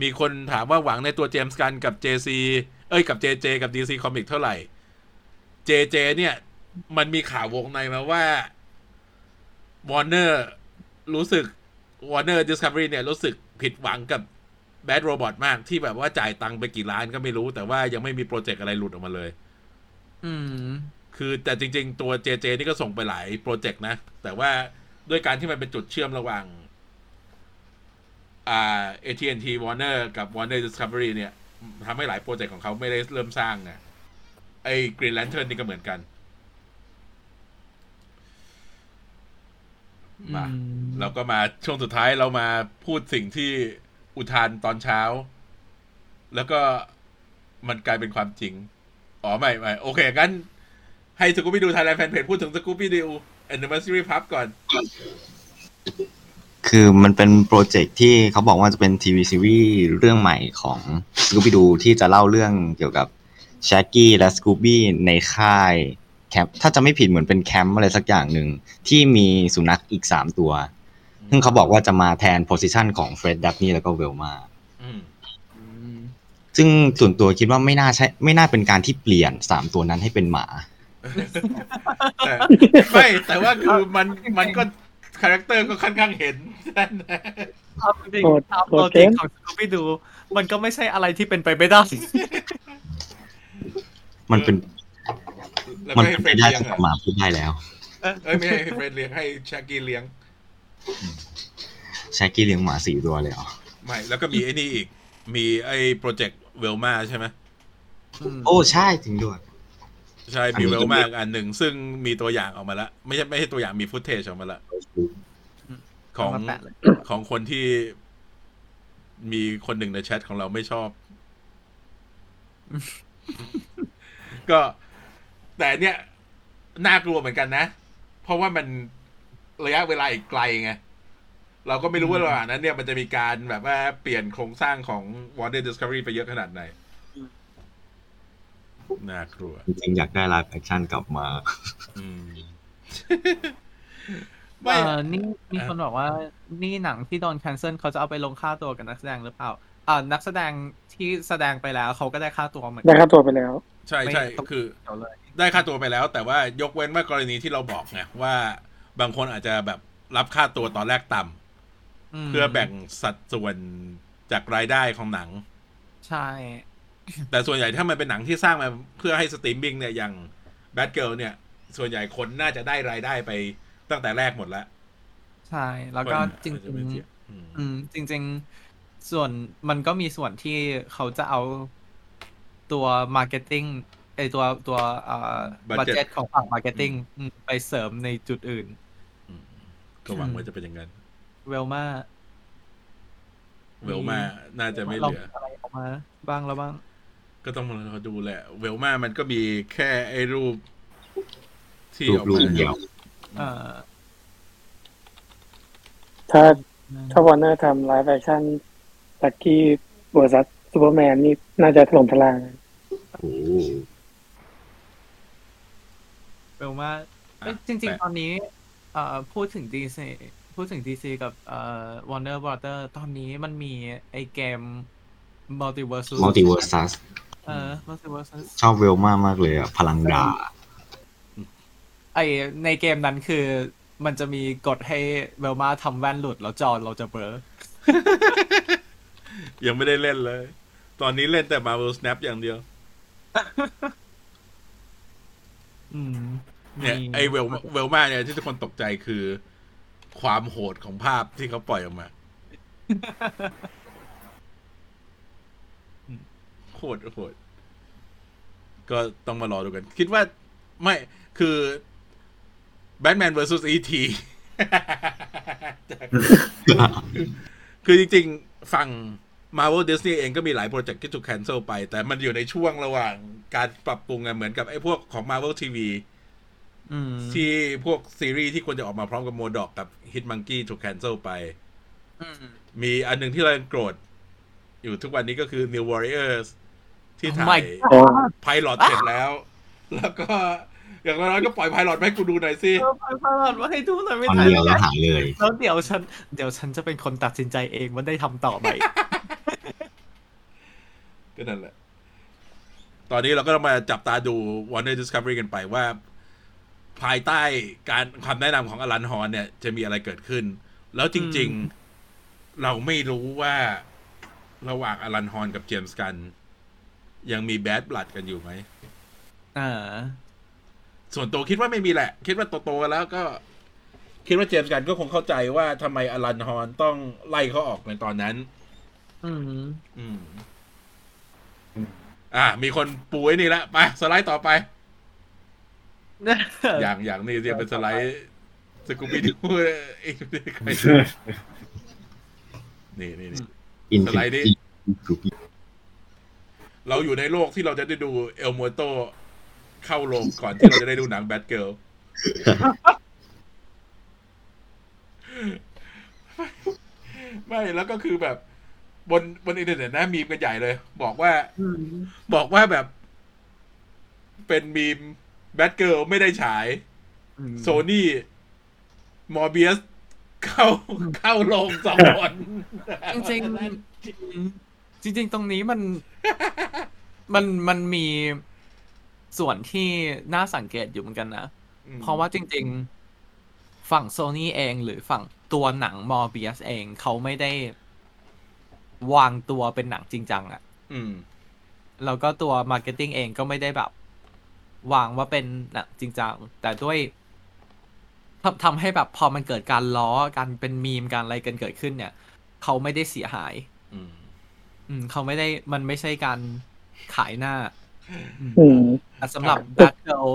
มีคนถามว่าหวังในตัวเจมส์กันกับ JC เอ้ยกับ JJ กับ DC Comic เท่าไหร่ JJ เนี่ย มันมีข่าววงในมาว่า Warner รู้สึก Warner Discovery เนี่ย รู้สึกผิดหวังกับ Bad Robot มากที่แบบว่าจ่ายตังค์ไปกี่ล้านก็ไม่รู้ แต่ว่ายังไม่มีโปรเจกต์อะไรหลุดออกมาเลย อืม คือแต่จริง ๆ ตัว JJ นี่ก็ส่งไปหลายโปรเจกต์นะ แต่ว่าด้วยการที่มันเป็นจุดเชื่อมระหว่าง อ่า AT&T Warner กับ Warner Discovery เนี่ย ทำให้หลายโปรเจกต์ของเขาไม่ได้เริ่มสร้างไงไอ้ Green Lantern นี่ก็เหมือนกันมาอืมเราก็มาช่วงสุดท้ายเรามาพูดสิ่งที่อุทานตอนเช้า แล้วก็มันกลายเป็นความจริง อ๋อ ไม่ไม่โอเค งั้น ให้ Scooby-Doo Thailand Fanpage พูดถึงสกูปี้ดิวแอนนิเวอร์ซรีพับก่อน คือมันเป็นโปรเจกต์ที่เขาบอกว่าจะเป็นทีวีซีรีส์เรื่องใหม่ของสกู b ีดูที่จะเล่าเรื่องเกี่ยวกับ Shaggy และ Scooby ในค่ายแคมป์ถ้าจะไม่ผิดเหมือนเป็นแคมป์อะไรสักอย่างหนึ่งที่มีสุนัขอีกสามตัว ซึ่งเขาบอกว่าจะมาแทน position ของ Fred Daphne แล้วก็ Velma อืมอืมซึ่งส่วนตัวคิดว่าไม่น่าใช่ ไม่น่าเป็นการที่เปลี่ยนสามตัวนั้นให้เป็นหมาแต่ไม่แต่ว่าคือมันมันก็ คาแรคเตอร์ก็ค่อนข้างเห็นเอาจริงโหดๆตามโหโลดจิเกิกนของสกูปี้ดู มันก็ไม่ใช่อะไรที่เป็นไปไม่ได้ มันเป็นแล้วมันก็ให้เป็นเฟไปรดได้เลี้ยงแต่อะหมาพูดได้แล้ว เอ้ยไม่ให้เฟรดเลี้ยงให้แชกกี้เลี้ยงShaggy เลี้ยงหมาสี่ตัวเลยเหรอ ไม่ แล้วก็มีไอ้นี่อีก มีไอ้โปรเจกต์ Velma ใช่ไหมโอ้ ใช่จริงด้วย ใช่มีนี้เวก็ลมากอันหนึ่ง ซึ่งมีตัวอย่างออกมาแล้ว ไม่ใช่ไม่ใช่ตัวอย่างมี footage ออกมาแล้วของเอามาแปะเลยของคนที่มีคนหนึ่งในแชทของเราไม่ชอบ ก็ แต่เนี่ย น่ากลัวเหมือนกันนะ เพราะว่ามันระยะเวลาอีกไกลไง เราก็ไม่รู้ว่าระหว่างนั้นเนี่ยมันจะมีการแบบว่าเปลี่ยนโครงสร้างของ Warner Discovery ไปเยอะขนาดไหน น่ากลัว จริงๆ อยากได้ live action กลับมาอืมเอไม่อนี่มีคนบอกว่า นี่หนังที่โดน cancel เขาจะเอาไปลงค่าตัวกับนักแสดงหรือเปล่าอ่านักแสดงที่แสดงไปแล้วเขาก็ได้ค่าตัวเหมือนได้กัค่าตัวไปแล้ว ใช่ใช่ไม่ต้องคือเกี่ยวเลยได้ค่าตัวไปแล้ว แต่ว่ายกเว้นว่ากรณีที่เราบอกไงว่าบางคนอาจจะแบบรับค่าตัวตอนแรกต่ำมเพื่อแบ่งสัดส่วนจากรายได้ของหนัง ใช่ แต่ส่วนใหญ่ถ้ามันเป็นหนังที่สร้างมาเพื่อให้สตรีมมิ่งเนี่ยอย่าง Batgirl เนี่ย ส่วนใหญ่คนน่าจะได้รายได้ไปตั้งแต่แรกหมดแล้ว ใช่ แล้วก็คนจริงอาจะไม่เทียบอืมๆอืม จริง ๆ ส่วนมันก็มีส่วนที่เขาจะเอาตัว marketing ไอตัวตัวเอ่อ budget ของฝั่ง marketingไปเสริมในจุดอื่นอืมก็หวังว่าจะเป็นอย่างนั้น Velma Velma น่าจะไม่เหลืออะไรออกมา บ้างแล้วบ้าง ก็ต้องมารอดูแหละ Velma มันก็มีแค่ไอ้รูป ที่รูอปอกรูมาปเดียวเอ่อถ้าถ้าวอร์เนอร์ทำ live action Shaggy versus Superman นี่น่าจะถล่มทลายโอ้เร็วมากเอ้ยอะจริงแต่ๆตอนนี้ เอ่อพูดถึง DC พูดถึง DC กับเอ่อ Warner Brother ตอนนี้มันมีไอเกม Multiverse MultiVersus เออ MultiVersus ชอบเวลมากมากเลยอะพลังดาไอในเกมนั้นคือ มันจะมีกฎให้เวลมาทำแว่นหลุดแล้วจอเราจะเบลอยังไม่ได้เล่นเลย ตอนนี้เล่นแต่ Marvel Snap อย่างเดียวอืมเนี่ยมีไอเวลเวลมาเนี่ยที่ทุกคนตกใจคือ ความโหดของภาพที่เขาปล่อยออกมา โหดโหดก็ต้องมารอดูกัน คิดว่าไม่คือ Batman vs E.T. คือจริง ๆ ฝั่ง Marvel Disney เองก็มีหลายโปรเจกต์ที่ถูก cancel ไป แต่มันอยู่ในช่วงระหว่างการปรับปรุงอะเหมือนกับไอ้พวกของ Marvel TV อืมที่พวกซีรีส์ที่ควรจะออกมาพร้อมกับโมดอกกับ Hit Monkey ถูก cancel ไปอืมมีอันหนึ่งที่เรายังโกรธ อยู่ทุกวันนี้ก็คือ New Warriors ที่ถ่า My ยโอ้ไพลอตเสร็จแล้ว แล้วก็อย่างน้อยๆก็ปล่อยไพลอตให้กูดูหน่อยสิเออไปพลอดมาให้ดูหน่อยไม่ตอนทันเดียวแล้วหายเลย แล้วเดี๋ยวฉัน เดี๋ยวฉันจะเป็นคนตัดสินใจเองว่าได้ทำต่อไหมก็นั่นแหละ ตอนนี้เราก็ต้องมาจับตาดู Warner Discovery กันไปว่า ภายใต้การความแนะนำของอลันฮอนเนี่ย จะมีอะไรเกิดขึ้น แล้วจริง ๆ เราไม่รู้ว่าระหว่างอลันฮอนกับเจมส์กัน ยังมีแบดบลัดกันอยู่ไหมอ่า ส่วนตัวคิดว่าไม่มีแหละ คิดว่าโตๆกันแล้วก็ คิดว่าเจมส์กันก็คงเข้าใจว่าทำไมอลันฮอนต้องไล่เขาออกในตอนนั้น อืมอืม อ่า มีคนปูไว้นี่ละไปสไลด์ต่อไป อย่างอย่างนี้เรียกเป็นสไลด์สกูบิดูอีกใครนี่นี่นี่อินสไลด์ดิ เราอยู่ในโลกที่เราจะได้ดูเอลโมโตเข้าโรงก่อนที่เราจะได้ดูหนังแบทเกิลไม่แล้วก็คือแบบ บนบนอินเทอร์เน็ตนะมีมกันใหญ่เลย บอกว่าบอกว่าแบบ เป็นมีมแบทเกิลไม่ได้ฉายโซนี่มอร์เบียสเข้าเข้าโรงสองคนจริงๆ จริง ๆ ตรงนี้มัน มันมันมีส่วนที่น่าสังเกตอยู่เหมือนกันนะอืมเพราะว่าจริง ๆ ฝั่งโซนี่เองหรือฝั่งตัวหนังมอร์เบียสเองเขาไม่ได้ วางตัวเป็นหนังจริงจังอะอืมแล้วก็ตัว marketing เองก็ไม่ได้แบบ วางว่าเป็นหนังจริงจัง แต่ด้วยทำทำให้แบบพอมันเกิดการล้อการเป็นมีมการอะไรกันเกิดขึ้นเนี่ย เขาไม่ได้เสียหาย อืมอืมเขาไม่ได้มันไม่ใช่การขายหน้าอืมแต่สำหรับครับ Batgirl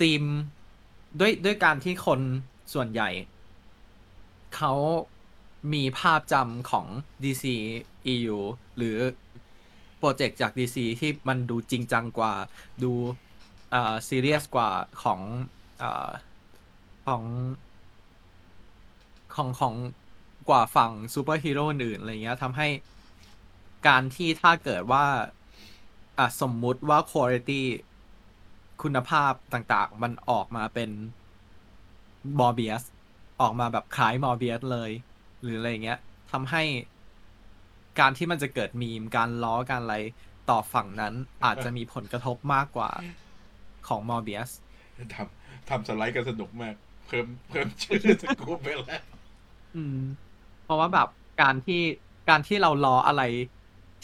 ทีมด้วยด้วยการที่คนส่วนใหญ่ เขามีภาพจำของ DCEU หรือโปรเจกต์จาก DC ที่มันดูจริงจังกว่า ดูเอ่อซีเรียสกว่าของเอ่อของของของกว่าฝั่งซูเปอร์ฮีโร่อื่นอะไรเงี้ยทำให้ การที่ถ้าเกิดว่าอะสมมุติว่าคุณภาพคุณภาพต่างๆ มันออกมาเป็นมอร์เบียสออกมาแบบคล้ายมอร์เบียสเลย หรืออะไรเงี้ยทำให้การที่มันจะเกิดมีมการล้อการอะไรต่อฝั่งนั้นอาจจะมีผลกระทบมากกว่าของมอร์เบียสทำทำสไลด์กันสนุกมาก เพิ่มเพิ่มชื่อสกูปไปแล้ว อืม เพราะว่าแบบการที่การที่เราล้ออะไร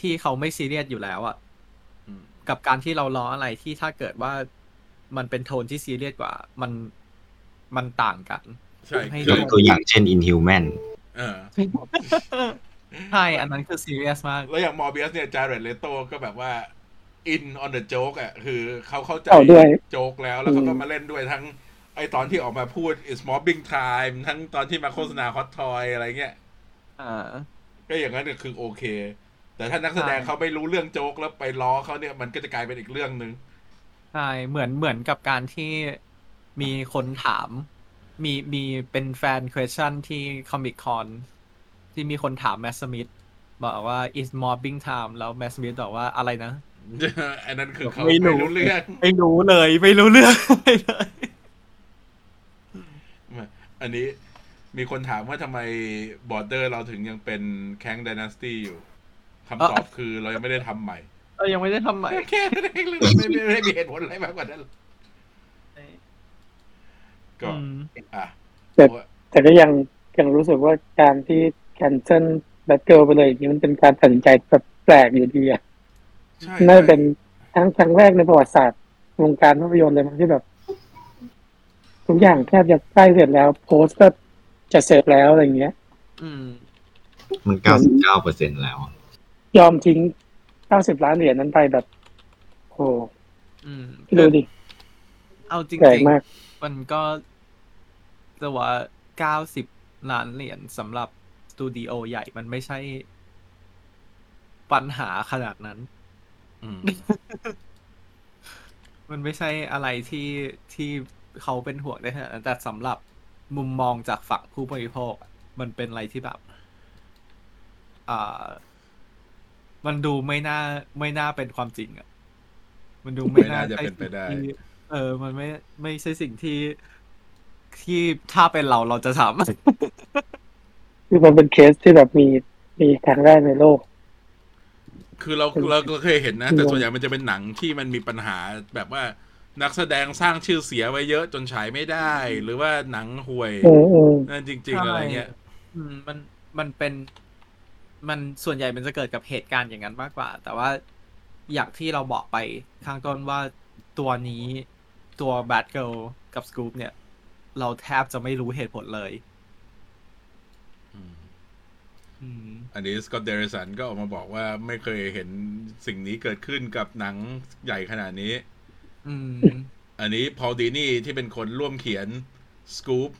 ที่เขาไม่ซีเรียสอยู่แล้วอะอืมกับการที่เราล้ออะไรที่ถ้าเกิดว่ามันเป็นโทนที่ซีเรียสกว่า มันมันต่างกันใช่ให้ยกตัวอย่างเช่น Inhuman เออใช่ อันนั้นคือซีเรียสมาก แล้วอย่างมอร์เบียสเนี่ยจาร์เรตเลโตก็แบบว่า in on the joke อะ คือเขาเข้าใจเอาด้วยโจ๊กแล้ว แล้วเขาก็อืมมาเล่นด้วยทั้ง ไอตอนที่ออกมาพูด is mobbing time ทั้งตอนที่มาโฆษณา hot toy อะไรเงี้ยอ่าก็อย่างนั้นก็คือโอเค แต่ถ้านักแสดงใช่เขาไม่รู้เรื่องโจ๊กแล้วไปล้อเขาเนี่ยมันก็จะกลายเป็นอีกเรื่องหนึ่งใช่เหมือนเหมือนกับการที่มีคนถาม มีมีเป็นแฟน question ที่ Comic Con ที่มีคนถามแมสมิธบอกว่า is mobbing time แล้วแมสมิธบอกว่าอะไรนะอันนั้นคือเขาไม่ไม่รู้รู้เรื่องไม่รู้เลย ไม่รู้เรื่องไม่เลยอันนี้มีคนถามว่าทำไมบอร์เดอร์เราถึงยังเป็นแค n ง d ด n น s สตี้อยู่ คำตอบคือเรายังไม่ได้ทำใหม่เออยังไม่ได้ทำใหม่แค่นั้นเองเลยไม่ไม่ไม่ได้มีเหตุผลอะไรมากกว่านั้นก็อืมอะแต่แต่ก็ยังยังรู้สึกว่าการที่ cancel Batgirl ไปเลยอย่างนี้มันเป็นการตัดสินใจแบบแปลกอยู่ดีอะใช่น่าจะเป็นทั้งครั้งแรกในประวัติศาสตร์วงการภาพยนตร์เลยมั้งที่แบบ ทุกอย่างแทบจะใกล้เสร็จแล้ว โพสต์ก็จะเสร็จแล้วอะไรเงี้ย อืม มันเก้าสิบเก้าเปอร์เซ็นแล้ว ยอมทิ้งเก้าสิบล้านเหรียญนั้นไปแบบ โอ้อืมดูดิ เอาจริงแปลกๆมากมันก็จะว่าเก้าสิบล้านเหรียญสำหรับสตูดิโอใหญ่มันไม่ใช่ ปัญหาขนาดนั้นอืมมันไม่ใช่อะไรที่ที่เขาเป็นห่วงได้ขนาดนั้นแต่สำหรับมุมมองจากฝั่งผู้บริโภคอะมันเป็นอะไรที่แบบ อ่า มันดูไม่น่าไม่น่าเป็นความจริงอะ มันดูไม่น่าไม่น่าจะเป็นไปได้ใช่สิ่งที่เออ มันไม่ไม่ใช่สิ่งที่ที่ถ้าเป็นเราเราจะทำคือมันเป็นเคสที่แบบมีมีครั้งแรกในโลก คือเราเราเราเคยเห็นนะ แต่ส่วนใหญ่มันจะเป็นหนังที่มันมีปัญหาแบบว่านักแสดงสร้างชื่อเสียไว้เยอะจนฉายไม่ได้ หรือว่าหนังห่วยอืมอืมนั่นจริง ๆ อะไรเงี้ยอืมมันมันเป็น มันส่วนใหญ่มันจะเกิดกับเหตุการณ์อย่างนั้นมากกว่า แต่ว่าอย่างที่เราบอกไปข้างต้นว่าตัวนี้ตัว Bad Girl กับ Scoop เนี่ย เราแทบจะไม่รู้เหตุผลเลยอืมอันนี้สกอตเดริสันก็ออกมาบอกว่าไม่เคยเห็นสิ่งนี้เกิดขึ้นกับหนังใหญ่ขนาดนี้อืมอันนี้พอลดีนี่ที่เป็นคนร่วมเขียนสกู๊ป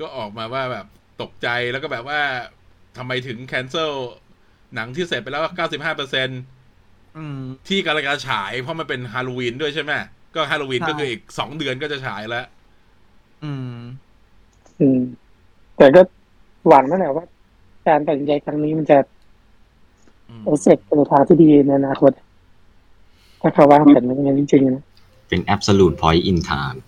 ก็ออกมาว่าแบบตกใจแล้วก็แบบว่า ทำไมถึงแคนเซิลหนังที่เสร็จไปแล้ว95เปอร์เซ็นอืมที่กำลังจะฉายเพราะมันเป็นฮาโลวีนด้วยใช่ไหมก็ฮาโลวีนใช่ก็คืออีกสองเดือนก็จะฉายแล้วอืม อืม แต่ก็หวังนั่นแหละว่า การตัดสินใจครั้งนี้มันจะอืมเอฟเฟกต์ไปในทางที่ดีในอนาคตถ้าเขาวางแผนมันอย่างนั้นจริงๆนะเป็น absolute point in time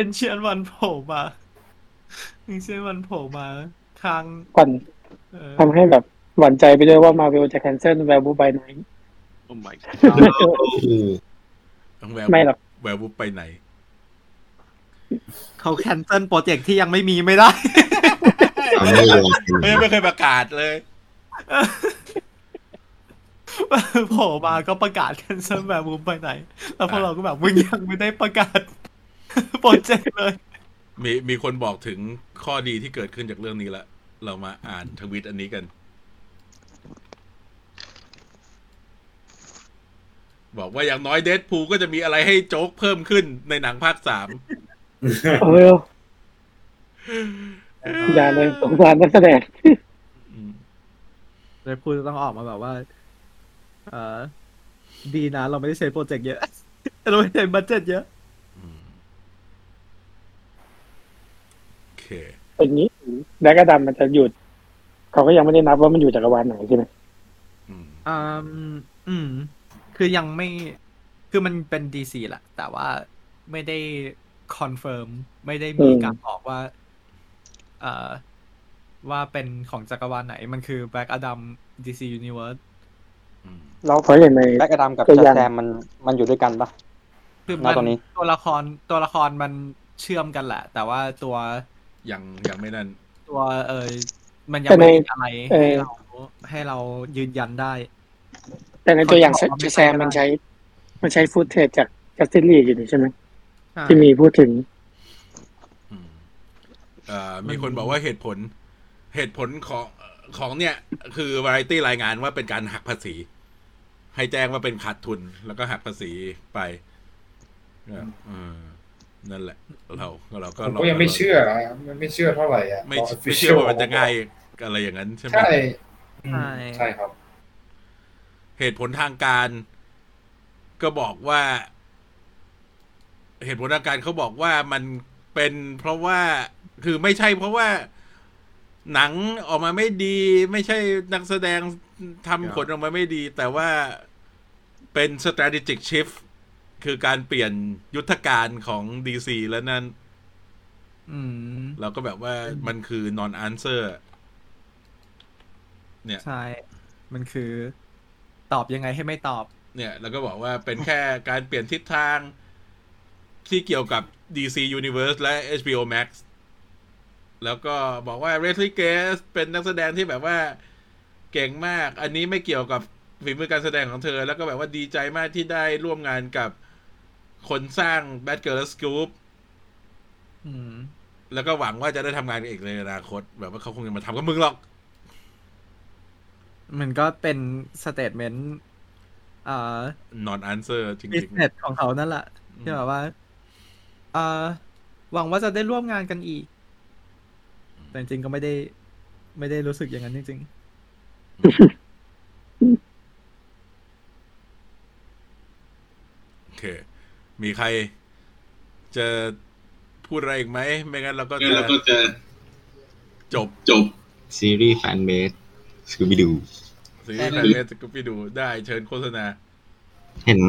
Ancient One โผล่มา Ancient One โผล่มาทางก่อนเออทำให้แบบหวั่นใจไปด้วยว่ามาเวลจะ cancel Werewolf by Nightโอ้ my ต้องแววไม่หรอกแวววุบไปไหน เขาแคนเซิลโปรเจกต์ที่ยังไม่มีไม่ได้เอาไม่ลงไม่ไม่เคยประกาศเลยโผล่มาก็ประกาศแคนเซิลแบบมุมไปไหน แล้วพวกเราก็แบบมึงยังไม่ได้ประกาศ โปรเจกต์เลย มีมีคนบอกถึงข้อดีที่เกิดขึ้นจากเรื่องนี้ละเรามาอ่านทวิตอันนี้กัน บอกว่าอย่างน้อยเด p พูก็จะมีอะไรให้โจ๊กเพิ่มขึ้นในหนังภาคสามเอออย่าเลยสงสารนักแสดงอืมเลยพูดต้องออกมาแบบว่า เออดีนะ เราไม่ได้ใช้โปรเจกต์เยอะ เราไม่ได้ใช้ budget เยอะ อืมโอ เคเป็นนี้ Black Adam มันจะหยุด เขาก็ยังไม่ได้นับว่ามันอยู่จักรวาลไหนใช่ไหมอืมอืมอืม คือยังไม่ คือมันเป็น DC แหละ แต่ว่าไม่ได้ confirm ไม่ได้มีการบอกว่า เอ่อ ว่าเป็นของจักรวาลไหน มันคือ Black Adam DC Universe อืมแล้วเพราะอย่างใน Black Adam กับตัวอย่าง Shazamมันมันอยู่ด้วยกันปะคือณมันตอนนี้ตัวละครตัวละครมันเชื่อมกันแหละ แต่ว่าตัว ยังยังไม่นั่น ตัวเออมันยังไม่มีอะไรให้เราให้เรายืนยันได้ แต่ในตัวอย่างเขาบอกว่าไม่แซมใช่มันใช้ มันใช้ฟุตเทจจากจัสตินลีอยู่นี่ใช่ไหมใช่ที่มีพูดถึงอืมเอ่อมีคนบอกว่าเหตุผล เหตุผลของของเนี่ย คือวาไรตี้รายงานว่าเป็นการหักภาษี ให้แจ้งว่าเป็นขาดทุนแล้วก็หักภาษีไปก็เออ นั่นแหละ เราเราก็ผมก็ยังไม่เชื่ออะมันไม่เชื่อเท่าไหร่อะไม่พไม่เชื่อว่ามันจะง่ายอะไรอย่างนั้นใช่ไหมใช่อืมใช่ครับ เหตุผลทางการ ก็บอกว่า เหตุผลทางการเขาบอกว่ามันเป็นเพราะว่าคือไม่ใช่เพราะว่าหนังออกมาไม่ดี ไม่ใช่นักแสดงทำผลออกมาไม่ดี แต่ว่าเป็น strategic shift คือการเปลี่ยนยุทธการของ DC แล้วนั่นอืมเราก็แบบว่ามันคือ non answer เนี่ยใช่ มันคือตอบยังไงให้ไม่ตอบ เนี่ยแล้วก็บอกว่าเป็นแค่การเปลี่ยนทิศทางที่เกี่ยวกับ DC Universe และ HBO Max แล้วก็บอกว่า r e s l e y Grace เป็นนักแสดงที่แบบว่าเก่งมาก อันนี้ไม่เกี่ยวกับฝีมือการแสดงของเธอ แล้วก็แบบว่าดีใจมากที่ได้ร่วมงานกับ คนสร้าง Bad Girl และ Scoop อืมแล้วก็หวังว่าจะได้ทำงานกับเอกในอนาคต แบบว่าเขาคงจะมาทำกับมึงหรอก มันก็เป็นสเตทเมนต์อ่า non answer จบิริสงเนสของเขานั่นแหละที่แบบว่าอ่าหวังว่าจะได้ร่วมงานกันอีก แต่จริงๆก็ไม่ได้ ไม่ได้รู้สึกอย่างนั้นจริงๆโอเค มีใครจะพูดอะไรอีกไหม ไม่งั้นเราก็จะแล้วก็จะจบจบซีรีส์ fan-made Scooby-Dooซีรีส์ fan-made ก็ไปดูได้เชิญโฆษณา เห็น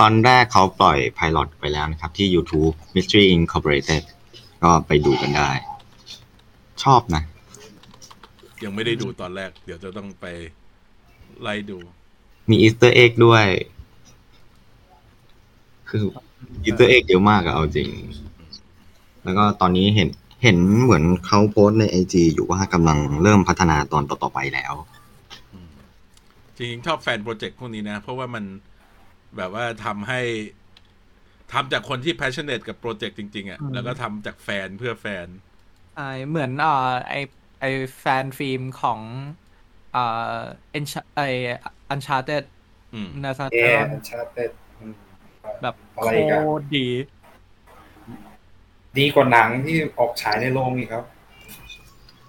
ตอนแรกเขาปล่อย pilot ไปแล้วนะครับ ที่ YouTube Mystery Incorporated ก็ไปดูกันได้ ชอบนะ ยังไม่ได้ดูตอนแรก เดี๋ยวจะต้องไปไล่ดู มี Easter egg ด้วย คือ Easter egg เยอะมากอะเอาจริง แล้วก็ตอนนี้เห็นเห็นเหมือนเขาโพสต์ใน IG อยู่ว่ากำลังเริ่มพัฒนาตอนต่อๆไปแล้ว จริงๆชอบ fan project พวกนี้นะ เพราะว่ามันแบบว่าทำให้ทำจากคนที่ passionate กับโปรเจกต์จริง ๆอะ่ะอืมแล้วก็ทำจากแฟนเพื่อแฟนๆใช่เหมือนอ่าไอไอแฟนฟิล์มของอ่าเอ็นไออันชาร์เต็ดอืมนาซาเอเตอชาเต็ด แบบอะไรโคอีกันตรดี ดีกว่าหนังที่ออกฉายในโรงอีกครับ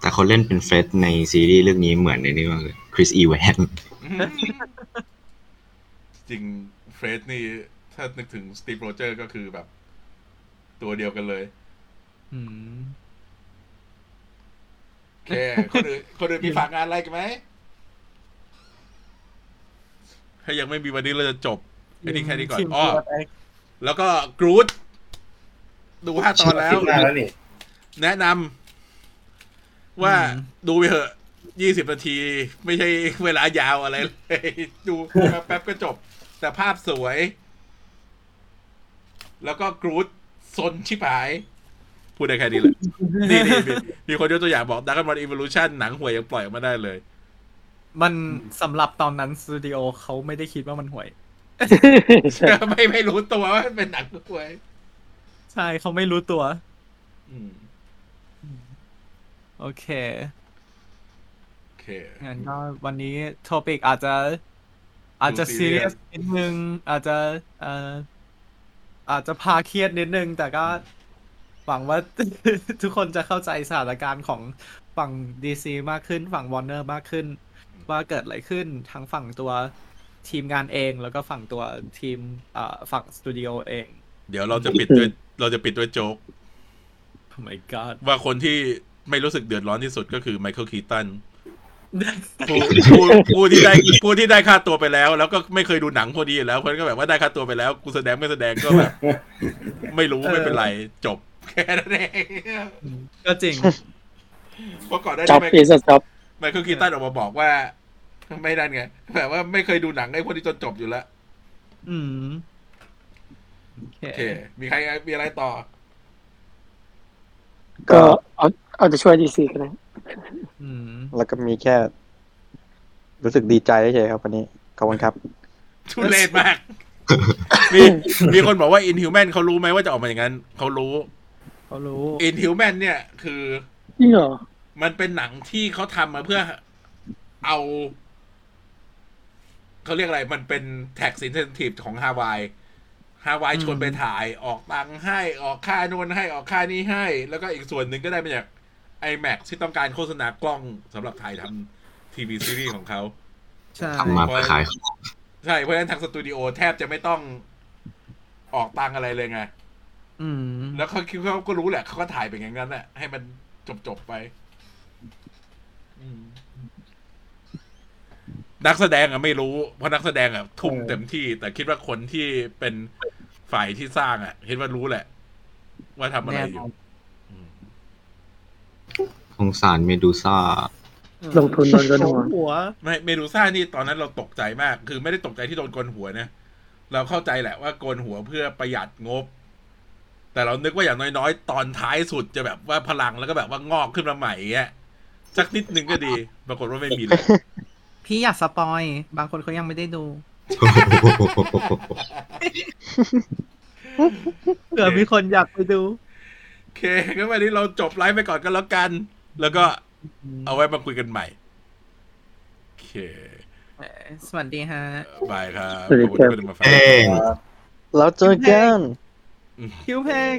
แต่คนเล่นเป็นเฟรดในซีรีส์เรื่องนี้เหมือนในนี้มากเลยคริสอีแวนจริงเฟรดนี่ ถ้านึกถึงสตี v โรเจอร์ก็คือแบบ ตัวเดียวกันเลยอืมโอเคคนอื่นคนอื่นมีฝากงานอะไรกันไหม ถ้ายังไม่มีวันนี้เราจะจบ ไอ้นี่แค่นี้ก่อนทีมอ้อตัวเองแล้วก็กรูดดูห้าตอนแล้วคิดมาแล้วนี่แนะนำว่าดูไปเถอะยี่สิบนาที ไม่ใช่เวลายาวอะไรเลย ดูแป๊บๆก็จบ แต่ภาพสวย แล้วก็กรูดซนชิบหาย พูดได้แค่นี้เลย นี่นี่มีมีคนยกตัวอย่างบอกดักกันวันอี o l ลูชันหนังห่วยยังปล่อยออกมาได้เลย มันสำหรับตอนนั้นสตูดิโอเขาไม่ได้คิดว่ามันห่วย ไม่ไม่รู้ตัวว่ามันเป็นหนังห่วยใช่เขาไม่รู้ตัวอืมโอเคโอเคงั้นก็วันนี้โทปิกอาจจะ อาจจะดูซีเรีย serious สนิดนึง อาจจะเอ่ออาจจะพาเครียดนิดนึง แต่ก็หวังว่าทุกคนจะเข้าใจสถานการณ์ของฝั่ง DC มากขึ้น ฝั่ง Warner มากขึ้น ว่าเกิดอะไรขึ้นทั้งฝั่งตัว ทีมงานเองแล้วก็ฝั่งตัวทีมเอ่อฝั่งสตูดิโอเอง เดี๋ยวเราจะปิดด้วยเราจะปิดด้วย joke Oh my god ว่าคนที่ไม่รู้สึกเดือดร้อนที่สุดก็คือไมเคิลคีตันผู้ผู้ผู้ที่ได้ผู้ที่ได้ค่าตัวไปแล้ว แล้วก็ไม่เคยดูหนังพอดีอยู่แล้วคนก็แบบว่าได้ค่าตัวไปแล้ว กูแสดงไม่แสดงก็แบบไม่รู้ไม่เป็นไร จบแค่นั้นเองก็จริงเพราะก่อนหน้าจ็อบนี้อีสจ็อบไมเคิลคีตันออกมาบอกว่า ไม่นั่นไงแบบว่าไม่เคยดูหนังไอ้พวกนี้จนจบอยู่แล้วอืมโอโอเคเค มีใครมีอะไรต่อ ก็เอาเอาจะช่วยดีซีกันนะอืมแล้วก็มีแค่ รู้สึกดีใจเฉยๆครับวันนี้ ขอบคุณครับ ทุเรศมาก มีมีคนบอกว่า Inhuman เขารู้ไหมว่าจะออกมาอย่างนั้น เขารู้ เขารู้ Inhuman เนี่ยคือจริงเหรอมันเป็นหนังที่เขาทำมาเพื่อเอา เขาเรียกอะไรมันเป็น tax incentive ของฮาวายฮาวายอืมชวนไปถ่ายออกตังค์ให้ออกค่านู่นให้ออกค่านี้ให้ แล้วก็อีกส่วนหนึ่งก็ได้มาจาก iMac ที่ต้องการโฆษณากล้องสำหรับถ่ายทำทีวีซีรีส์ของเขาใช่ทำมาเพื่อขายของใช่เพราะฉะนั้นทางสตูดิโอแทบจะไม่ต้องออกตังค์อะไรเลยไงอืมแล้วเขาคิดเขาก็รู้แหละเขาก็ถ่ายเป็นอย่างนั้นแหละให้มันจบจบๆไปอืม นักแสดงอะไม่รู้ เพราะนักแสดงอะทุ่มเต็มที่ แต่คิดว่าคนที่เป็นฝ่ายที่สร้างอะคิดว่ารู้แหละ ว่าทำอะไรอยู่อืมสงสารเมดูซ่าลงทุนโดนกระหัวหัวไม่เมดูซ่านี่ตอนนั้นเราตกใจมาก คือไม่ได้ตกใจที่โดนโกนหัวนะเราเข้าใจแหละว่าโกนหัวเพื่อประหยัดงบ แต่เรานึกว่าอย่างน้อยๆ ตอนท้ายสุดจะแบบว่าพลังแล้วก็แบบว่างอกขึ้นมาใหม่เงี้ยสักนิดนึงก็ดี ปรากฏว่าไม่มีเลย พี่อยากสปอย บางคนเขายังไม่ได้ดูเผื่อมีคนอยากไปดูโอเคงั้นวันนี้เราจบไลฟ์ไปก่อนก็แล้วกัน แล้วก็เอาไว้มาคุยกันใหม่โอเคเอ่อสวัสดีฮะบายครับสวัสดีขอบคุณครับที่มาฟังเอ้งแล้วเจอกันคิวเพลง